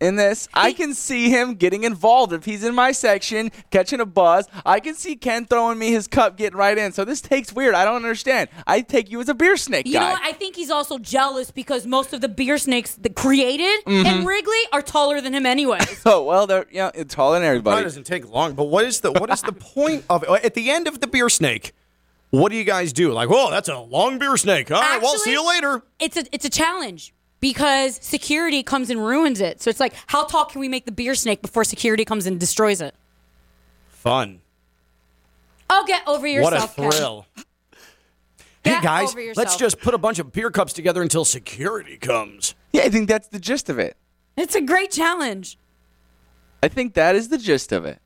Speaker 6: in this? I can see him getting involved if he's in my section catching a buzz. I can see Ken throwing me his cup, getting right in. So this takes weird. I don't understand. I take you as a beer snake
Speaker 7: You
Speaker 6: guy.
Speaker 7: know what? I think he's also jealous because most of the beer snakes that created
Speaker 6: Mm-hmm.
Speaker 7: in Wrigley are taller than him anyway.
Speaker 6: oh well, they're you know it's taller than
Speaker 2: everybody.
Speaker 6: everybody.
Speaker 2: doesn't take long, but what is the what is the point of it? At the end of the beer snake, what do you guys do? Like, whoa, that's a long beer snake. All right, well, see you later.
Speaker 7: it's a it's a challenge because security comes and ruins it. So it's like, how tall can we make the beer snake before security comes and destroys it?
Speaker 2: Fun.
Speaker 7: Oh, get over yourself.
Speaker 2: What a
Speaker 7: yourself. Ken.
Speaker 2: thrill. Hey
Speaker 7: Get
Speaker 2: guys,
Speaker 7: over
Speaker 2: let's just put a bunch of beer cups together until security comes.
Speaker 6: Yeah, I think that's the gist of it.
Speaker 7: It's a great challenge.
Speaker 6: I think that is the gist of it.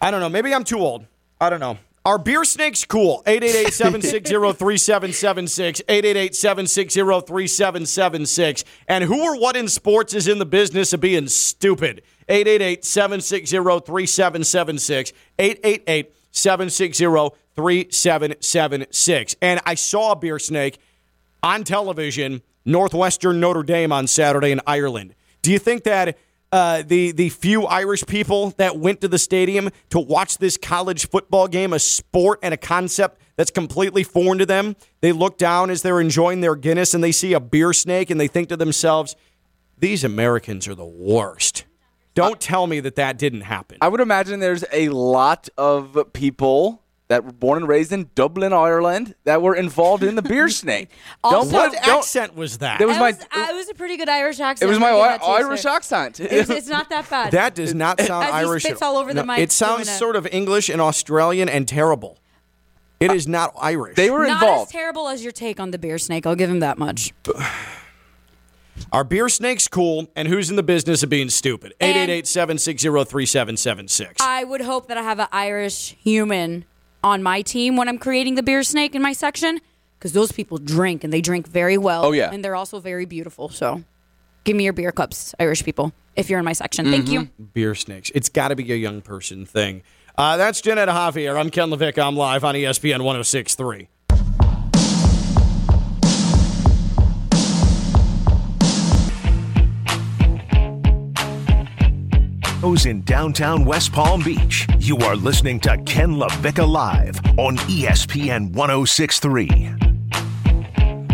Speaker 2: I don't know. Maybe I'm too old. I don't know. Are beer snakes cool? 888-760-3776, 888-760-3776. And who or what in sports is in the business of being stupid? 888-760-3776, 888-760-3776. And I saw a beer snake on television, Northwestern Notre Dame on Saturday in Ireland. Do you think that uh, the the few Irish people that went to the stadium to watch this college football game, a sport and a concept that's completely foreign to them, they look down as they're enjoying their Guinness and they see a beer snake and they think to themselves, "These Americans are the worst." Don't tell me that that didn't happen.
Speaker 6: I would imagine there's a lot of people that were born and raised in Dublin, Ireland, that were involved in the beer snake.
Speaker 7: Also-
Speaker 2: what
Speaker 6: don't-
Speaker 2: accent was that?
Speaker 6: That was
Speaker 7: It
Speaker 6: my.
Speaker 7: was, uh, it was a pretty good Irish accent.
Speaker 6: It was my
Speaker 7: I'll give
Speaker 6: I-
Speaker 7: that to you,
Speaker 6: Irish
Speaker 7: sir.
Speaker 6: accent.
Speaker 7: It's, it's not that bad.
Speaker 2: That does not sound
Speaker 7: As he
Speaker 2: Irish.
Speaker 7: spits all over the mic,
Speaker 2: It sounds sort of English and Australian and terrible. It is not Irish.
Speaker 6: They were involved.
Speaker 7: not
Speaker 6: involved.
Speaker 7: as terrible as your take on the beer snake. I'll give him that much.
Speaker 2: Are beer snakes cool? And who's in the business of being stupid?
Speaker 7: And-
Speaker 2: 888-760-3776.
Speaker 7: I would hope that I have an Irish human on my team when I'm creating the beer snake in my section because those people drink and they drink very well.
Speaker 6: Oh, yeah.
Speaker 7: And they're also very beautiful. So give me your beer cups, Irish people, if you're in my section. Thank you.
Speaker 2: beer snakes. It's got to be a young person thing. Uh, that's Jeanette Javier. I'm Ken LaVecchia. I'm live on ESPN 1063.
Speaker 1: In downtown West Palm Beach. You are listening to Ken LaVecchia Live on ESPN 1063.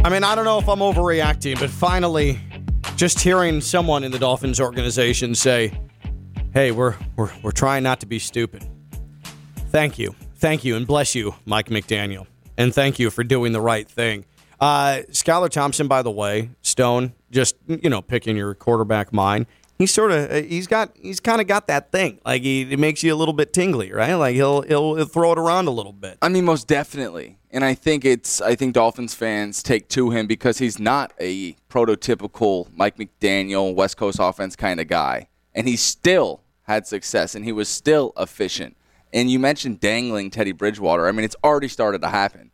Speaker 2: I mean, I don't know if I'm overreacting, but finally, just hearing someone in the Dolphins organization say, "Hey, we're we're we're trying not to be stupid." Thank you, thank you, and bless you, Mike McDaniel, and thank you for doing the right thing. Uh, Skylar Thompson, by the way, Stone, just you know, picking your quarterback mind. He's sort of uh, he's got he's kind of got that thing like he it makes you a little bit tingly, right? Like he'll he'll, he'll throw it around a little bit.
Speaker 6: I mean, most definitely. And I think it's I think Dolphins fans take to him because he's not a prototypical Mike McDaniel West Coast offense kind of guy. And he still had success and he was still efficient. And you mentioned dangling Teddy Bridgewater. I mean, it's already started to happen.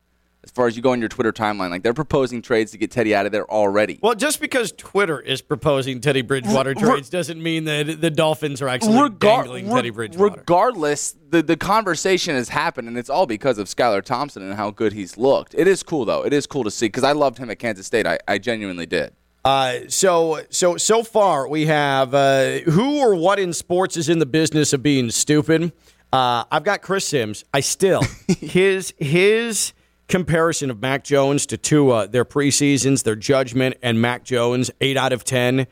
Speaker 6: As far as you go on your Twitter timeline, like they're proposing trades to get Teddy out of there already.
Speaker 2: Well, just because Twitter is proposing Teddy Bridgewater trades doesn't mean that the Dolphins are actually
Speaker 6: Regar-
Speaker 2: dangling
Speaker 6: re-
Speaker 2: Teddy Bridgewater.
Speaker 6: Regardless, the, the conversation has happened, and it's all because of Skylar Thompson and how good he's looked. It is cool, though. It is cool to see because I loved him at Kansas State. I, I genuinely did.
Speaker 2: Uh, so so so far we have uh, who or what in sports is in the business of being stupid. Uh, I've got Chris Sims. I still his his comparison of Mac Jones to Tua, their preseasons, their judgment, and Mac Jones eight out of ten,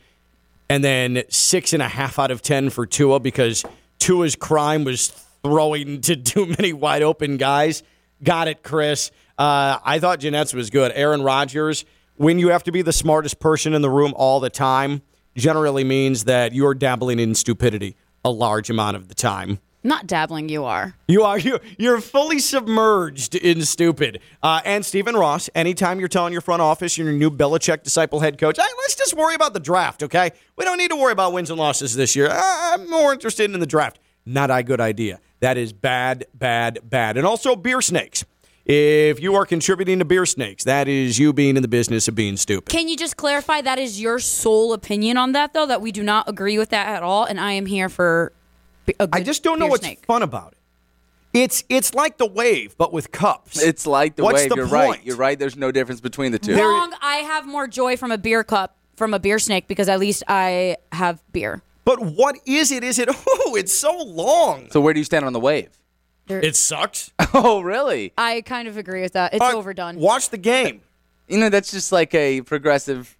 Speaker 2: and then six and a half out of ten for Tua because Tua's crime was throwing to too many wide open guys. Got it, Chris. Uh, I thought Jeanette's was good. Aaron Rodgers, when you have to be the smartest person in the room all the time, generally means that you're dabbling in stupidity a large amount of the time.
Speaker 7: Not dabbling, you are.
Speaker 2: You are you you're fully submerged in stupid. Uh, and Stephen Ross, anytime you're telling your front office you're your new Belichick disciple head coach, hey, let's just worry about the draft, okay? We don't need to worry about wins and losses this year. I'm more interested in the draft. Not a good idea. That is bad, bad, bad. And also beer snakes. If you are contributing to beer snakes, that is you being in the business of being stupid.
Speaker 7: Can you just clarify that is your sole opinion on that, though? That we do not agree with that at all, and I am here for. B- A good
Speaker 2: I just don't know what's
Speaker 7: snake.
Speaker 2: fun about it. It's it's like the wave, but with cups.
Speaker 6: It's like the
Speaker 2: What's
Speaker 6: wave.
Speaker 2: the
Speaker 6: You're
Speaker 2: point?
Speaker 6: right. You're right. There's no difference between the two.
Speaker 7: Wrong. I have more joy from a beer cup from a beer snake because at least I have beer.
Speaker 2: But what is it? Is it? Oh, it's so long.
Speaker 6: So where do you stand on the wave?
Speaker 2: It sucks.
Speaker 6: Oh, really?
Speaker 7: I kind of agree with that. It's
Speaker 2: All right,
Speaker 7: overdone.
Speaker 2: Watch the game.
Speaker 6: You know, that's just like a progressive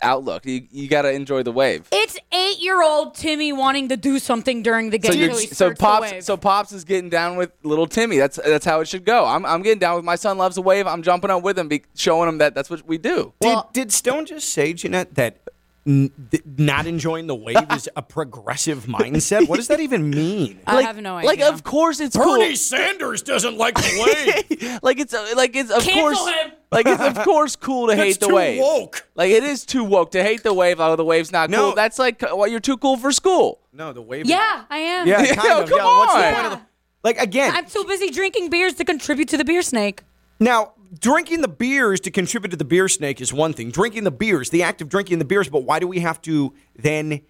Speaker 6: outlook. You you got to enjoy the wave.
Speaker 7: It's eight-year-old Timmy wanting to do something during the game.
Speaker 6: So, you're,
Speaker 7: until he
Speaker 6: so
Speaker 7: starts the
Speaker 6: pops,
Speaker 7: wave.
Speaker 6: so pops is getting down with little Timmy. That's that's how it should go. I'm, I'm getting down with my son loves a wave. I'm jumping up with him, be, showing him that that's what we do.
Speaker 2: Did, did Stone just say, Jeanette, that n- th- not enjoying the wave is a progressive mindset? What does that even mean?
Speaker 7: I have no idea.
Speaker 6: Like, of course it's
Speaker 2: Bernie
Speaker 6: cool.
Speaker 2: Sanders doesn't like the wave.
Speaker 6: like it's uh, like it's of
Speaker 7: Cancel
Speaker 6: course
Speaker 7: him.
Speaker 6: like it's of course cool to
Speaker 2: That's
Speaker 6: hate the
Speaker 2: too
Speaker 6: wave.
Speaker 2: woke.
Speaker 6: Like it is too woke to hate the wave. Oh, the wave's not
Speaker 2: No.
Speaker 6: cool. That's like uh, well, you're too cool for school.
Speaker 2: no, the wave.
Speaker 7: yeah, I am.
Speaker 2: Yeah,
Speaker 6: Yeah,
Speaker 2: kind of.
Speaker 6: come
Speaker 2: yeah, what's the
Speaker 6: on.
Speaker 2: point of the? Like again,
Speaker 7: I'm too busy drinking beers to contribute to the beer snake.
Speaker 2: Now, drinking the beers to contribute to the beer snake is one thing. Drinking the beers, the act of drinking the beers, but why do we have to then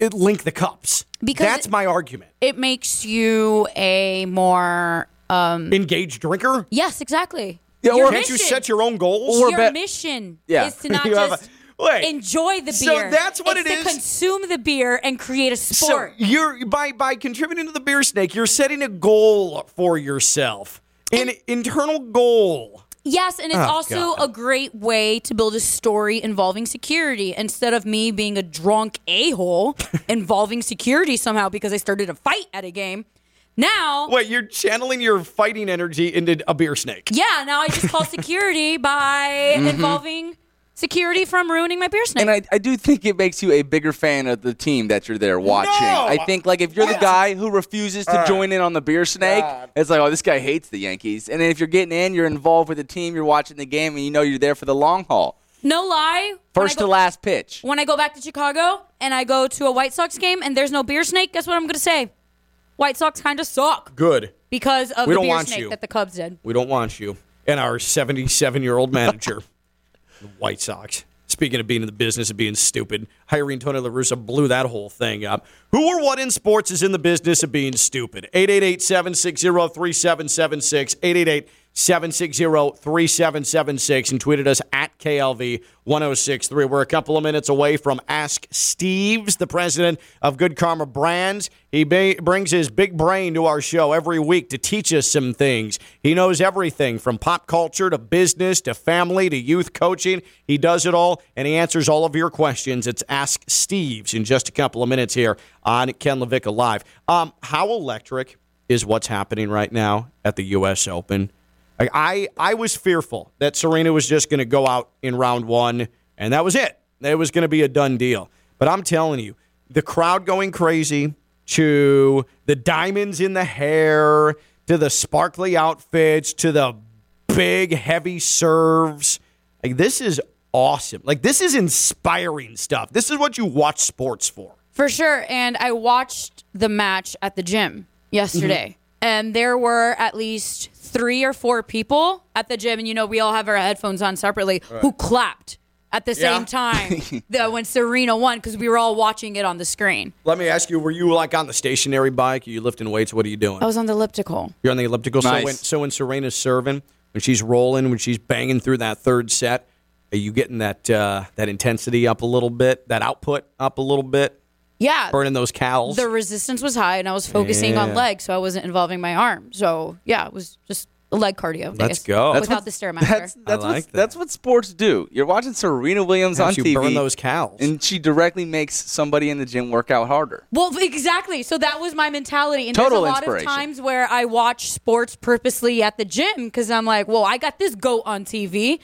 Speaker 2: uh, link the cups?
Speaker 7: Because
Speaker 2: that's my argument.
Speaker 7: It makes you a more um
Speaker 2: Engaged drinker?
Speaker 7: Yes, exactly.
Speaker 2: Yeah,
Speaker 7: Your
Speaker 2: or can't you set your own goals?
Speaker 7: Or Your mission
Speaker 2: Yeah.
Speaker 7: is to not just
Speaker 2: a- wait.
Speaker 7: enjoy the beer.
Speaker 2: So
Speaker 7: beer.
Speaker 2: that's what
Speaker 7: it's
Speaker 2: it
Speaker 7: to
Speaker 2: is?
Speaker 7: consume the beer and create a sport.
Speaker 2: So you're by by contributing to the beer snake, you're setting a goal for yourself. An internal goal.
Speaker 7: Yes, and it's
Speaker 2: Oh,
Speaker 7: also
Speaker 2: God.
Speaker 7: a great way to build a story involving security instead of me being a drunk a hole involving security somehow because I started a fight at a game. Now,
Speaker 2: Wait, you're channeling your fighting energy into a beer snake.
Speaker 7: yeah, now I just call security by
Speaker 6: Mhm.
Speaker 7: involving security from ruining my beer snake.
Speaker 6: And I, I do think it makes you a bigger fan of the team that you're there watching. I think like if you're the guy who refuses to
Speaker 2: Uh,
Speaker 6: join in on the beer snake, it's like, oh, this guy hates the Yankees. And then if you're getting in, you're involved with the team, you're watching the game, and you know you're there for the long haul.
Speaker 7: no lie.
Speaker 6: First
Speaker 7: go-
Speaker 6: to last pitch.
Speaker 7: When I go back to Chicago and I go to a White Sox game and there's no beer snake, guess what I'm going to say? White Sox kind of suck
Speaker 2: Good.
Speaker 7: because of
Speaker 2: We
Speaker 7: the
Speaker 2: don't
Speaker 7: beer
Speaker 2: want
Speaker 7: snake
Speaker 2: you.
Speaker 7: that the Cubs did.
Speaker 2: We don't want you. And our 77 year old manager, the White Sox. Speaking of being in the business of being stupid, hiring Tony La Russa blew that whole thing up. Who or what in sports is in the business of being stupid? 888 760 3776. 888 760 3776. And tweeted us at KLV 1063. We're a couple of minutes away from Ask Steves, the president of Good Karma Brands. He ba- brings his big brain to our show every week to teach us some things. He knows everything from pop culture to business to family to youth coaching. He does it all and he answers all of your questions. It's Ask Steves in just a couple of minutes here on Ken LaVecchia Live. Um, how electric is what's happening right now at the U.S. Open? Like I, I was fearful that Serena was just going to go out in round one and that was it. It was going to be a done deal. But I'm telling you, the crowd going crazy to the diamonds in the hair to the sparkly outfits to the big heavy serves. Like this is awesome. Like this is inspiring stuff. This is what you watch sports for.
Speaker 7: For sure. And I watched the match at the gym mm-hmm. yesterday. And there were at least three or four people at the gym. And, you know, we all have our headphones on separately
Speaker 2: Right.
Speaker 7: who clapped at the
Speaker 2: Yeah.
Speaker 7: same time that when Serena won because we were all watching it on the screen.
Speaker 2: Let me ask you: Were you like on the stationary bike? Are you lifting weights? What are you doing?
Speaker 7: I was on the elliptical.
Speaker 2: You're on the elliptical.
Speaker 6: Nice.
Speaker 2: So when so when Serena's serving, when she's rolling, when she's banging through that third set, are you getting that uh, that intensity up a little bit, that output up a little bit,
Speaker 7: Yeah.
Speaker 2: burning those cows?
Speaker 7: The resistance was high and I was focusing
Speaker 2: Yeah.
Speaker 7: on legs, so I wasn't involving my arm. So, yeah, it was just a leg cardio. I
Speaker 2: Let's
Speaker 7: guess,
Speaker 2: go. That's
Speaker 7: Without the Stairmaster.
Speaker 6: That's that's
Speaker 2: like
Speaker 6: what
Speaker 2: that.
Speaker 6: that's what sports do. You're watching Serena Williams
Speaker 2: Helps
Speaker 6: on
Speaker 2: you
Speaker 6: TV,
Speaker 2: burn those cows.
Speaker 6: and she directly makes somebody in the gym work out harder.
Speaker 7: Well, exactly. So that was my mentality. And
Speaker 6: Total
Speaker 7: there's a lot
Speaker 6: inspiration.
Speaker 7: of times where I watch sports purposely at the gym because I'm like, well, I got this goat on TV.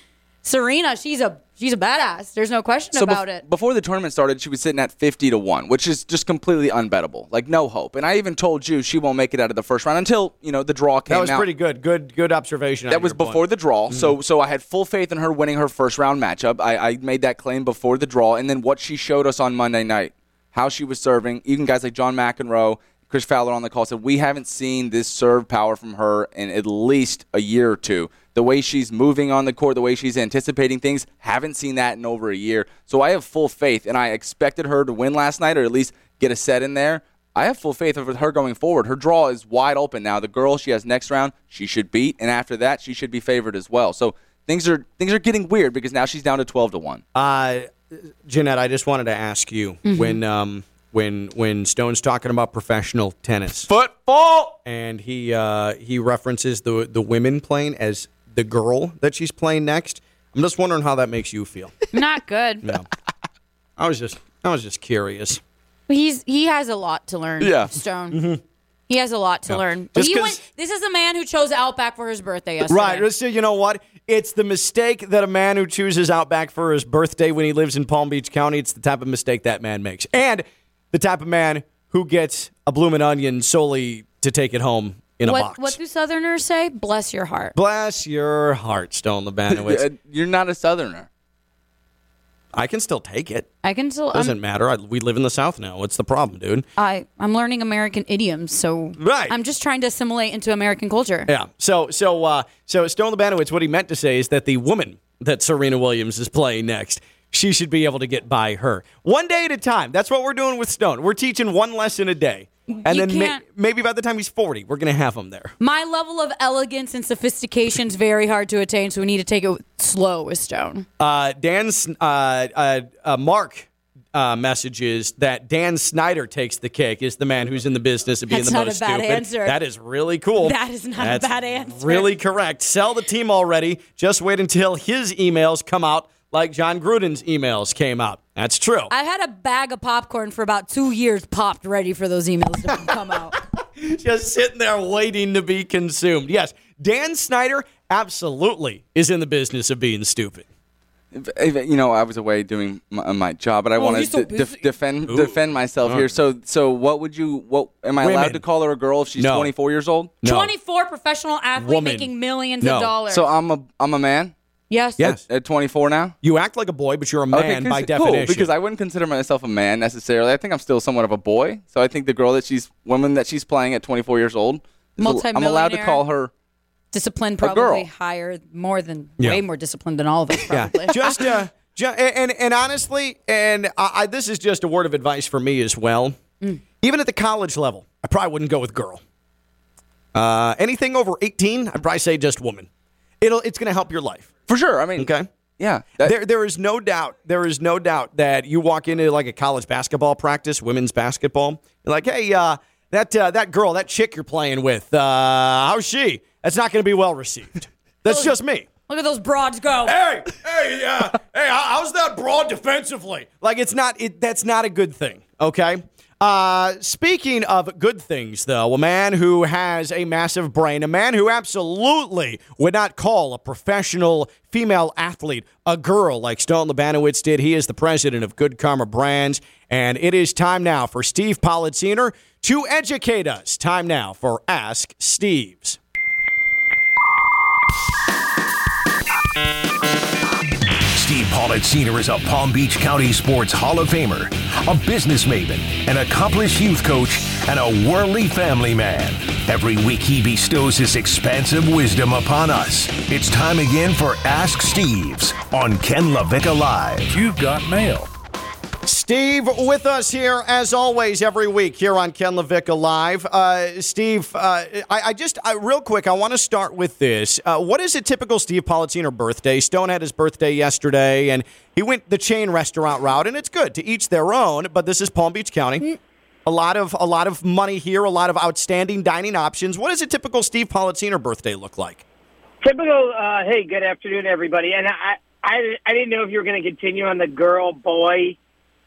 Speaker 7: Serena, she's a she's a badass. There's no question
Speaker 6: So
Speaker 7: about
Speaker 6: bef-
Speaker 7: it.
Speaker 6: Before the tournament started, she was sitting at 50 to 1, which is just completely unbettable. Like, no hope. And I even told you she won't make it out of the first round until, you know, the draw came
Speaker 2: that was
Speaker 6: out.
Speaker 2: pretty good. Good good observation.
Speaker 6: That was
Speaker 2: your point.
Speaker 6: before the draw, so mm-hmm. so I had full faith in her winning her first round matchup. I, I made that claim before the draw, and then what she showed us on Monday night, how she was serving. Even guys like John McEnroe, Chris Fowler on the call said we haven't seen this serve power from her in at least a year or two. The way she's moving on the court, the way she's anticipating things, haven't seen that in over a year. So I have full faith, and I expected her to win last night, or at least get a set in there. I have full faith of her going forward. Her draw is wide open now. The girl she has next round, she should beat, and after that, she should be favored as well. So things are things are getting weird because now she's down to twelve to one.
Speaker 2: Uh, Jeanette, I just wanted to ask you
Speaker 6: Mhm.
Speaker 2: when um, when when Stone's talking about professional tennis
Speaker 6: football,
Speaker 2: and he uh, he references the the women playing as the girl that she's playing next. I'm just wondering how that makes you feel.
Speaker 7: Not good.
Speaker 2: No, I was just I was just curious.
Speaker 7: He's he has a lot to learn.
Speaker 2: Yeah.
Speaker 7: Stone. Mm-hmm. He has a lot to
Speaker 2: Yeah.
Speaker 7: learn.
Speaker 2: Just
Speaker 7: He
Speaker 2: 'cause-
Speaker 7: went, this is a man who chose Outback for his birthday yesterday.
Speaker 2: Right. So you know what? It's the mistake that a man who chooses Outback for his birthday when he lives in Palm Beach County. It's the type of mistake that man makes, and the type of man who gets a bloomin' onion solely to take it home in a
Speaker 7: what,
Speaker 2: box.
Speaker 7: What do Southerners say? Bless your heart.
Speaker 2: Bless your heart, Stone Lebanowitz.
Speaker 6: You're not a southerner.
Speaker 2: I can still take it.
Speaker 7: I can still.
Speaker 2: Doesn't
Speaker 7: I'm,
Speaker 2: matter. I, we live in the South now. What's the problem, dude?
Speaker 7: I I'm learning American idioms, so
Speaker 2: Right.
Speaker 7: I'm just trying to assimilate into American culture.
Speaker 2: Yeah. So so uh, so Stone Labanowitz, what he meant to say is that the woman that Serena Williams is playing next, she should be able to get by her one day at a time. That's what we're doing with Stone. We're teaching one lesson a day, and
Speaker 7: You
Speaker 2: then ma- maybe by the time he's forty, we're gonna have him there.
Speaker 7: My level of elegance and sophistication is very hard to attain, so we need to take it slow with Stone.
Speaker 2: Uh, Dan's uh, uh, uh, Mark. Uh, messages that Dan Snyder takes the cake is the man who's in the business of being
Speaker 7: That's
Speaker 2: the
Speaker 7: not
Speaker 2: most
Speaker 7: a bad
Speaker 2: stupid.
Speaker 7: answer.
Speaker 2: That is really cool.
Speaker 7: That is not a bad answer.
Speaker 2: Really correct. Sell the team already. Just wait until his emails come out like Jon Gruden's emails came out. That's true.
Speaker 7: I had a bag of popcorn for about two years, popped ready for those emails to come out.
Speaker 2: Just sitting there waiting to be consumed. Yes, Dan Snyder absolutely is in the business of being stupid.
Speaker 6: If- if- You know, I was away doing my, uh, my job, but I
Speaker 2: Oh,
Speaker 6: want to
Speaker 2: so
Speaker 6: de- def- defend
Speaker 2: Ooh.
Speaker 6: defend myself
Speaker 2: All
Speaker 6: here. So, so what would you? What am I allowed to call her a girl if she's
Speaker 2: No.
Speaker 6: 24 years old?
Speaker 7: 24 professional athlete
Speaker 2: Woman.
Speaker 7: making millions
Speaker 2: No.
Speaker 7: of dollars.
Speaker 6: So I'm a I'm a man.
Speaker 7: Yes.
Speaker 2: Yes.
Speaker 6: At 24 now.
Speaker 2: You act like a boy, but you're a man
Speaker 6: Okay,
Speaker 2: by definition.
Speaker 6: Cool, because I wouldn't consider myself a man necessarily. I think I'm still somewhat of a boy. So I think the girl that she's woman that she's playing at 24 years old, is al- I'm allowed to call her.
Speaker 7: Disciplined
Speaker 6: A girl.
Speaker 7: probably higher, more than,
Speaker 2: Yeah.
Speaker 7: way more disciplined than all of us
Speaker 2: yeah,
Speaker 7: probably.
Speaker 2: just uh, ju- and and honestly, and I, I, this is just a word of advice for me as well.
Speaker 7: Mm.
Speaker 2: Even at the college level, I probably wouldn't go with girl. Uh, anything over 18, I'd probably say just woman. It'll it's going to help your life.
Speaker 6: For sure. I mean,
Speaker 2: Okay.
Speaker 6: yeah. that-
Speaker 2: There, there is no doubt. There is no doubt that you walk into like a college basketball practice, women's basketball. You're like, hey, uh, that uh, that girl, that chick you're playing with, uh, how's she? That's not going to be well received. That's just me.
Speaker 7: Look at those broads go.
Speaker 2: Hey, hey, uh, hey, how's that broad defensively? Like, it's not. It, that's not a good thing. Okay. Uh, speaking of good things, though, a man who has a massive brain, a man who absolutely would not call a professional female athlete a girl like Stone Labanowitz did. He is the president of Good Karma Brands, and it is time now for Steve Politziner to educate us. Time now for Ask Steve's.
Speaker 1: Steve Politziner is a Palm Beach County Sports Hall of Famer, a business maven, an accomplished youth coach, and a worldly family man. Every week he bestows his expansive wisdom upon us. It's time again for Ask Steve's on Ken LaVecchia Live.
Speaker 13: You've got mail.
Speaker 2: Steve with us here as always every week here on Ken LaVecchia Live. Uh, Steve, uh, I, I just I, real quick I want to start with this. Uh, what is a typical Steve Politziner birthday? Stone had his birthday yesterday, and he went the chain restaurant route, and it's good to each their own. But this is Palm Beach County. A lot of a lot of money here, a lot of outstanding dining options. What does a typical Steve Politziner birthday look like?
Speaker 14: Typical. Uh, hey, good afternoon, everybody. And I, I, I didn't know if you were going to continue on the girl boy.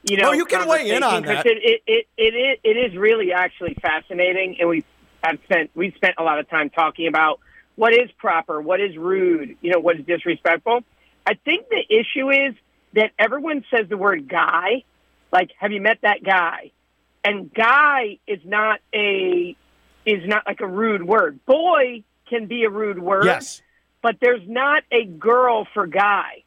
Speaker 14: You know,
Speaker 2: Oh, you can weigh in on that.
Speaker 14: It, it, it, it, is, it is really actually fascinating, and we have spent we spent a lot of time talking about what is proper, what is rude, you know, what is disrespectful. I think the issue is that everyone says the word guy, like, have you met that guy? And guy is not a is not like a rude word. Boy can be a rude word
Speaker 2: Yes.
Speaker 14: but there's not a girl for guy.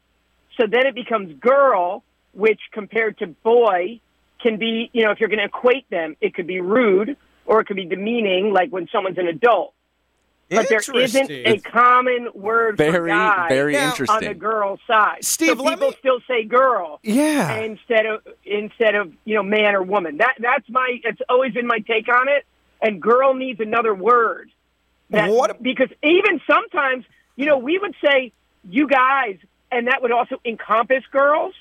Speaker 14: So then it becomes girl, which compared to boy can be, you know, if you're going to equate them, it could be rude or it could be demeaning, like when someone's an adult. But there isn't a common word for
Speaker 6: Very,
Speaker 14: guy
Speaker 6: very
Speaker 14: on the girl side.
Speaker 2: Steve,
Speaker 14: so
Speaker 2: let
Speaker 14: people
Speaker 2: me-
Speaker 14: still say girl
Speaker 2: Yeah.
Speaker 14: instead of instead of you know man or woman. That that's my. It's always been my take on it. And girl needs another word. That,
Speaker 2: What-
Speaker 14: Because even sometimes, you know, we would say you guys, and that would also encompass girls.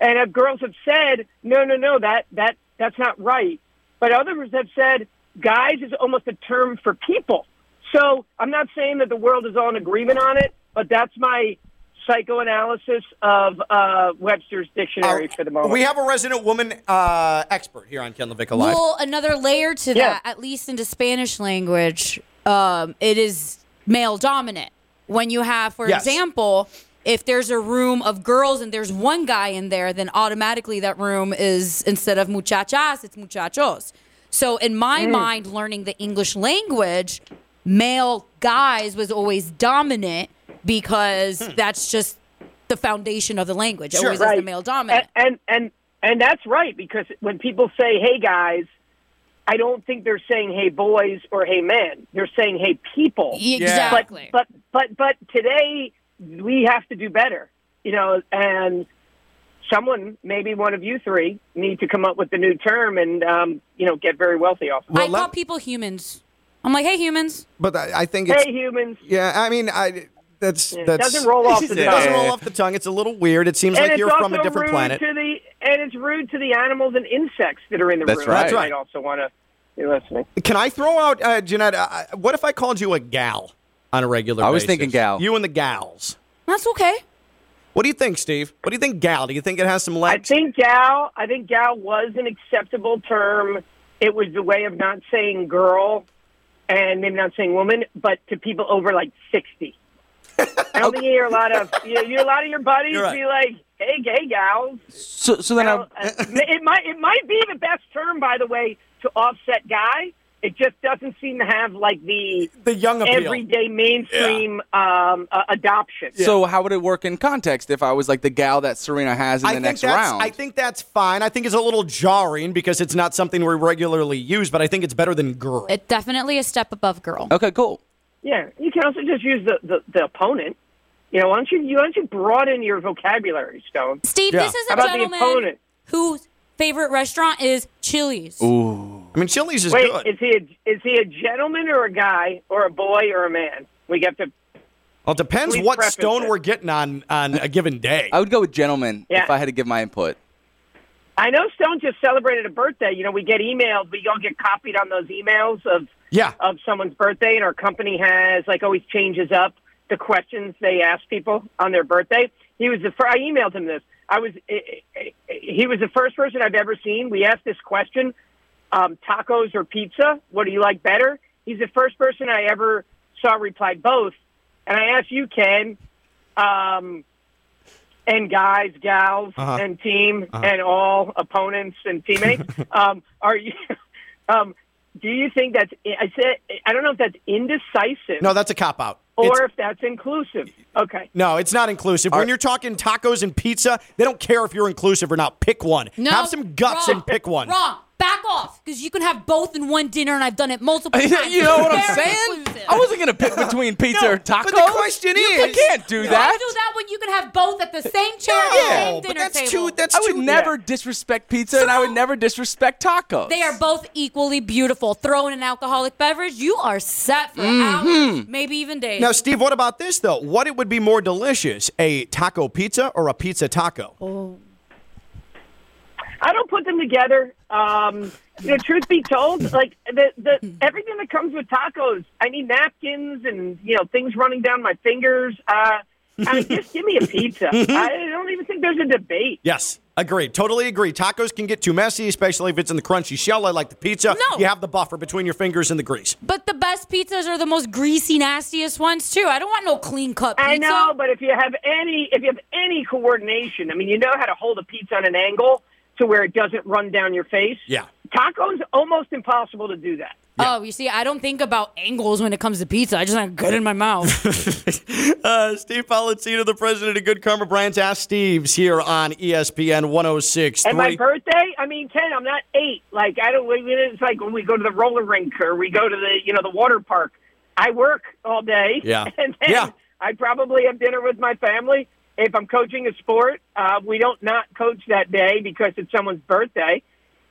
Speaker 14: And if girls have said, no, no, no, that that that's not right. But others have said guys is almost a term for people. So I'm not saying that the world is all in agreement on it, but that's my psychoanalysis of uh, Webster's dictionary for the moment.
Speaker 2: We have a resident woman uh, expert here on Ken LaVecchia Live.
Speaker 7: Well, another layer to
Speaker 14: Yeah.
Speaker 7: that, at least into Spanish language, um, it is male dominant. When you have, for
Speaker 2: Yes.
Speaker 7: example, if there's a room of girls and there's one guy in there, then automatically that room is instead of muchachas, it's muchachos. So in my mm. mind, learning the English language, male guys was always dominant because hmm. that's just the foundation of the language. It
Speaker 14: Sure.
Speaker 7: always is the male dominant.
Speaker 14: And, and and and that's right because when people say "Hey guys," I don't think they're saying "Hey boys" or "Hey men." They're saying "Hey people."
Speaker 7: Exactly.
Speaker 14: But but but but today we have to do better. You know, and someone, maybe one of you three, need to come up with the new term and um, you know get very wealthy off. of it.
Speaker 7: I call people humans. I'm like, hey, humans.
Speaker 2: But I, I think it's
Speaker 14: Hey humans.
Speaker 2: yeah. I mean, I that's
Speaker 14: Yeah,
Speaker 2: that's
Speaker 14: doesn't roll off the
Speaker 2: It
Speaker 14: tongue.
Speaker 2: doesn't roll off the tongue. It's a little weird. It seems
Speaker 14: and
Speaker 2: like you're from a different
Speaker 14: rude
Speaker 2: planet.
Speaker 14: To the, and it's rude to the animals and insects that are in the
Speaker 2: That's
Speaker 14: room.
Speaker 2: right. That's right.
Speaker 14: might also want to be listening.
Speaker 2: Can I throw out, uh, Jeanette? Uh, what if I called you a gal on a regular?
Speaker 6: I was
Speaker 2: basis?
Speaker 6: thinking gal.
Speaker 2: You and the gals.
Speaker 7: That's okay.
Speaker 2: What do you think, Steve? What do you think, gal? Do you think it has some
Speaker 14: I
Speaker 2: legs?
Speaker 14: think gal. I think gal was an acceptable term. It was the way of not saying girl, and maybe not saying woman, but to people over like sixty. I don't think you hear a lot of you, you hear a lot of your buddies
Speaker 6: You're right.
Speaker 14: be like, "Hey, gay gals."
Speaker 6: So, so then I,
Speaker 14: Well, uh, it might it might be the best term, by the way, to offset guy. It just doesn't seem to have like the
Speaker 2: the young appeal.
Speaker 14: everyday mainstream um, uh, adoption.
Speaker 6: So how would it work in context if I was like the gal that Serena has in
Speaker 2: I
Speaker 6: the
Speaker 2: think
Speaker 6: next
Speaker 2: that's,
Speaker 6: round?
Speaker 2: I think that's fine. I think it's a little jarring because it's not something we regularly use, but I think it's better than girl.
Speaker 7: It definitely a step above girl.
Speaker 6: okay, cool.
Speaker 14: Yeah, you can also just use the, the, the opponent. You know, why don't you you why don't you broaden your vocabulary, Stone?
Speaker 7: Steve, this is
Speaker 14: How
Speaker 7: a
Speaker 14: about the
Speaker 7: gentleman
Speaker 14: opponent?
Speaker 7: whose favorite restaurant is Chili's.
Speaker 6: Ooh.
Speaker 2: I mean, Chili's is
Speaker 14: Wait,
Speaker 2: good.
Speaker 14: is he a, is he a gentleman or a guy or a boy or a man? We get to
Speaker 2: Well, it depends what stone
Speaker 14: it.
Speaker 2: we're getting on on a given day.
Speaker 6: I would go with gentleman
Speaker 14: Yeah.
Speaker 6: if I had to give my input.
Speaker 14: I know Stone just celebrated a birthday. You know, we get emails. We all get copied on those emails of
Speaker 2: Yeah.
Speaker 14: of someone's birthday, and our company has like always changes up the questions they ask people on their birthday. He was the first. I emailed him this. I was eh, eh, eh, he was the first person I've ever seen. We asked this question: um, tacos or pizza? What do you like better? He's the first person I ever saw reply both. And I asked you, Ken, um, and guys, gals,
Speaker 13: Uh-huh.
Speaker 14: and team,
Speaker 13: Uh-huh.
Speaker 14: and all opponents and teammates. um, are you? Um, do you think that's? I said I don't know if that's indecisive.
Speaker 2: No, that's a cop out.
Speaker 14: or if that's inclusive. Okay.
Speaker 2: No, it's not inclusive. when you're talking tacos and pizza, they don't care if you're inclusive or not. Pick one.
Speaker 7: No,
Speaker 2: Have some guts
Speaker 7: wrong,
Speaker 2: and pick one.
Speaker 7: Wrong. Back off, because you can have both in one dinner, and I've done it multiple times.
Speaker 6: you know what I'm
Speaker 7: Very
Speaker 6: saying?
Speaker 7: inclusive.
Speaker 6: I wasn't gonna pick between pizza or tacos.
Speaker 2: but the question
Speaker 6: you
Speaker 2: is-
Speaker 6: can't do
Speaker 7: You
Speaker 6: that.
Speaker 7: can't do that when you can have both at the same chair at
Speaker 6: No,
Speaker 7: the same
Speaker 6: but
Speaker 7: dinner
Speaker 2: that's
Speaker 7: table.
Speaker 2: too. That's
Speaker 6: I would
Speaker 2: too.
Speaker 6: never disrespect pizza, and I would never disrespect tacos.
Speaker 7: They are both equally beautiful. Throw in an alcoholic beverage, you are set for
Speaker 6: Mm-hmm.
Speaker 7: hours, maybe even days.
Speaker 2: Now, Steve, what about this though? What it would be more delicious, a taco pizza or a pizza taco?
Speaker 14: I don't put them together. Um, you know, truth be told, like the the everything that comes with tacos, I need napkins and you know things running down my fingers. Uh, I mean, just give me a pizza. I don't even think there's a debate.
Speaker 2: Yes, agreed. Totally agree. Tacos can get too messy, especially if it's in the crunchy shell. I like the pizza.
Speaker 7: No.
Speaker 2: You have the buffer between your fingers and the grease.
Speaker 7: but the best pizzas are the most greasy, nastiest ones too. I don't want no clean cut pizza.
Speaker 14: I know, but if you have any if you have any coordination, I mean, you know how to hold a pizza on an angle to where it doesn't run down your face.
Speaker 2: Yeah.
Speaker 14: Tacos almost impossible to do that.
Speaker 7: Oh, you see, I don't think about angles when it comes to pizza. I just want good in my mouth.
Speaker 2: Uh, Steve Politziner, the president of Good Karma Brands, Ask Steve's here on ESPN 106.
Speaker 14: And my birthday, I mean, Ken, I'm not eight. Like I don't. It's like when we go to the roller rink or we go to the you know the water park. I work all day.
Speaker 2: Yeah.
Speaker 14: And then
Speaker 2: Yeah.
Speaker 14: I probably have dinner with my family. If I'm coaching a sport, uh, we don't not coach that day because it's someone's birthday.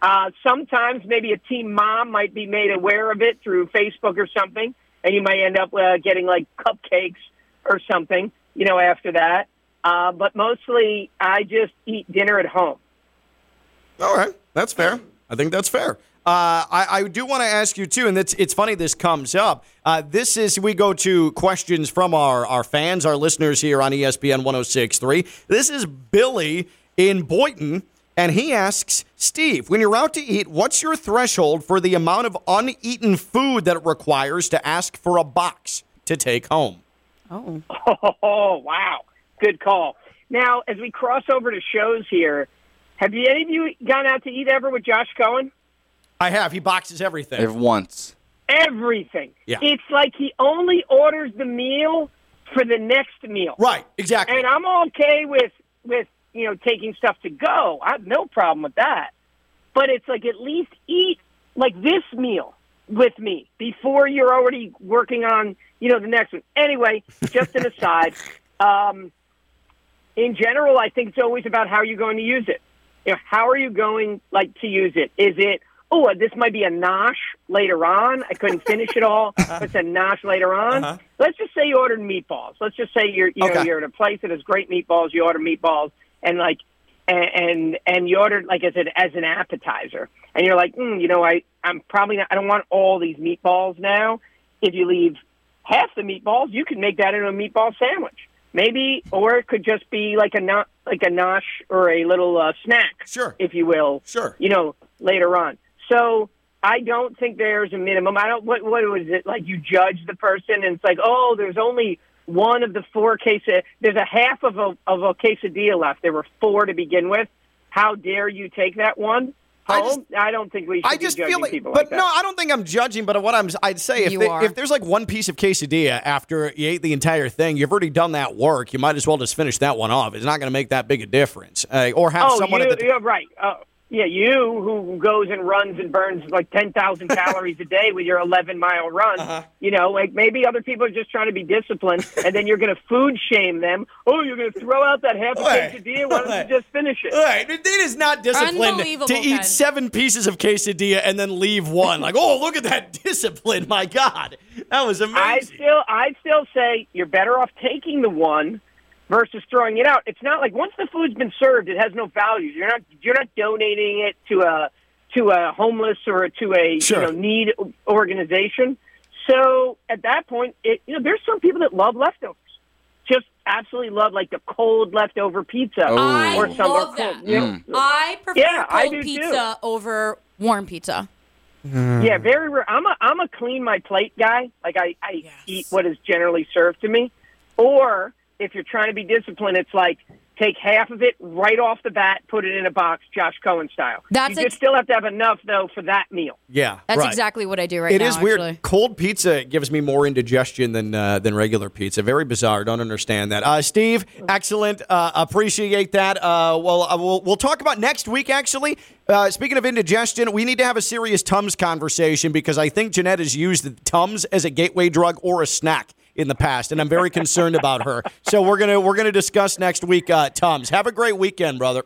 Speaker 14: Uh, sometimes maybe a team mom might be made aware of it through Facebook or something, and you might end up uh, getting like cupcakes or something, you know, after that. Uh, but mostly, I just eat dinner at home.
Speaker 2: All right, that's fair. I think that's fair. Uh, I, I do want to ask you too, and it's it's funny this comes up. Uh, this is we go to questions from our our fans, our listeners here on ESPN 106.3. This is Billy in Boynton, and he asks Steve, when you're out to eat, what's your threshold for the amount of uneaten food that it requires to ask for a box to take home?
Speaker 7: Oh.
Speaker 14: Oh, wow. Good call. Now, as we cross over to shows here, have you any of you gone out to eat ever with Josh Cohen?
Speaker 2: I have. He boxes everything.
Speaker 6: If once.
Speaker 14: Everything.
Speaker 2: Yeah.
Speaker 14: It's like he only orders the meal for the next meal.
Speaker 2: Right, exactly.
Speaker 14: And I'm okay with with you know taking stuff to go. I have no problem with that. But it's like at least eat like this meal with me before you're already working on you know the next one. Anyway, just an aside. Um, in general, I think it's always about how you're going to use it. You know, how are you going like to use it? Is it oh, this might be a nosh later on. I couldn't finish it all. It's a nosh later on.
Speaker 2: Uh-huh.
Speaker 14: Let's just say you ordered meatballs. Let's just say you're you know you're at a place that has great meatballs. You order meatballs and like and and, and you ordered like as an as an appetizer, and you're like, mm, you know, I I'm probably not. I don't want all these meatballs now. If you leave half the meatballs, you can make that into a meatball sandwich. Maybe, or it could just be like a not like a nosh or a little uh, snack,
Speaker 2: sure,
Speaker 14: if you will.
Speaker 2: Sure.
Speaker 14: You know, later on. So I don't think there's a minimum. I don't. What what was it like? You judge the person, and it's like, oh, there's only one of the four cases. There's a half of a of a quesadilla left. There were four to begin with. How dare you take that one? home? I, don't think we should
Speaker 2: I just
Speaker 14: be judging
Speaker 2: feel like,
Speaker 14: people
Speaker 2: but
Speaker 14: like that.
Speaker 2: no, I don't think I'm judging. But what I'm, I'd say if, they- if there's like one piece of quesadilla after you ate the entire thing, you've already done that work. You might as well just finish that one off. It's not going to make that big a difference. Uh, or have
Speaker 14: oh,
Speaker 2: someone
Speaker 14: you,
Speaker 2: at the
Speaker 14: you're right. Uh, yeah, you who goes and runs and burns like ten thousand calories a day with your eleven mile run.
Speaker 2: Uh-huh.
Speaker 14: You know, like maybe other people are just trying to be disciplined, and then you're going to food shame them. Oh, you're going to throw out that half a
Speaker 2: Wait,
Speaker 14: quesadilla. Why don't you just finish it?
Speaker 2: Right. It is not disciplined to eat
Speaker 14: Ken.
Speaker 2: seven pieces of quesadilla and then leave one. Like, oh, look at that discipline. My God. That was amazing.
Speaker 14: I still, I still say you're better off taking the one versus throwing it out. It's not like once the food's been served, it has no value. You're not, you're not donating it to a to a homeless or to a
Speaker 2: Sure.
Speaker 14: you know need organization. So at that point, it, you know, there's some people that love leftovers. Just absolutely love like the cold leftover pizza oh.
Speaker 7: I
Speaker 14: or some
Speaker 7: love
Speaker 14: or
Speaker 7: that.
Speaker 14: cold, you know.
Speaker 7: I prefer
Speaker 14: Yeah, I
Speaker 7: cold
Speaker 14: do too.
Speaker 7: pizza over warm pizza. Mm.
Speaker 14: Yeah, very rare. I'm a I'm a clean my plate guy. Like I, I eat what is generally served to me. Or if you're trying to be disciplined, it's like take half of it right off the bat, put it in a box, Josh Cohen style.
Speaker 7: That's
Speaker 14: you
Speaker 7: ex-
Speaker 14: just still have to have enough though for that meal.
Speaker 2: Yeah.
Speaker 7: That's
Speaker 2: right.
Speaker 7: exactly what I do right
Speaker 2: It
Speaker 7: now.
Speaker 2: It is weird.
Speaker 7: Actually.
Speaker 2: Cold pizza gives me more indigestion than uh, than regular pizza. Very bizarre. Don't understand that. Uh, Steve, excellent. Uh, appreciate that. Uh, well, uh, we'll we'll talk about next week. Actually, uh, speaking of indigestion, we need to have a serious Tums conversation because I think Jeanette has used Tums as a gateway drug or a snack in the past, and I'm very concerned about her. So we're gonna we're gonna discuss next week. Uh, Tums, have a great weekend, brother.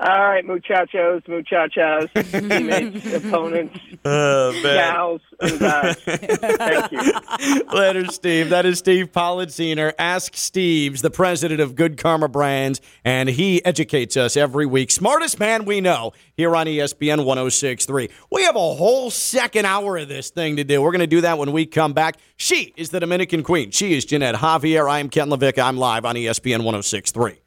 Speaker 14: All right, muchachos, muchachas, teammates, opponents,
Speaker 2: Uh,
Speaker 14: gals, and guys. Thank you.
Speaker 2: Later, Steve. That is Steve Politziner. Ask Steve's the president of Good Karma Brands, and he educates us every week. Smartest man we know here on ESPN 1063. We have a whole second hour of this thing to do. We're going to do that when we come back. She is the Dominican Queen. She is Jeanette Javier. I am Ken LaVecchia. I'm live on ESPN 1063.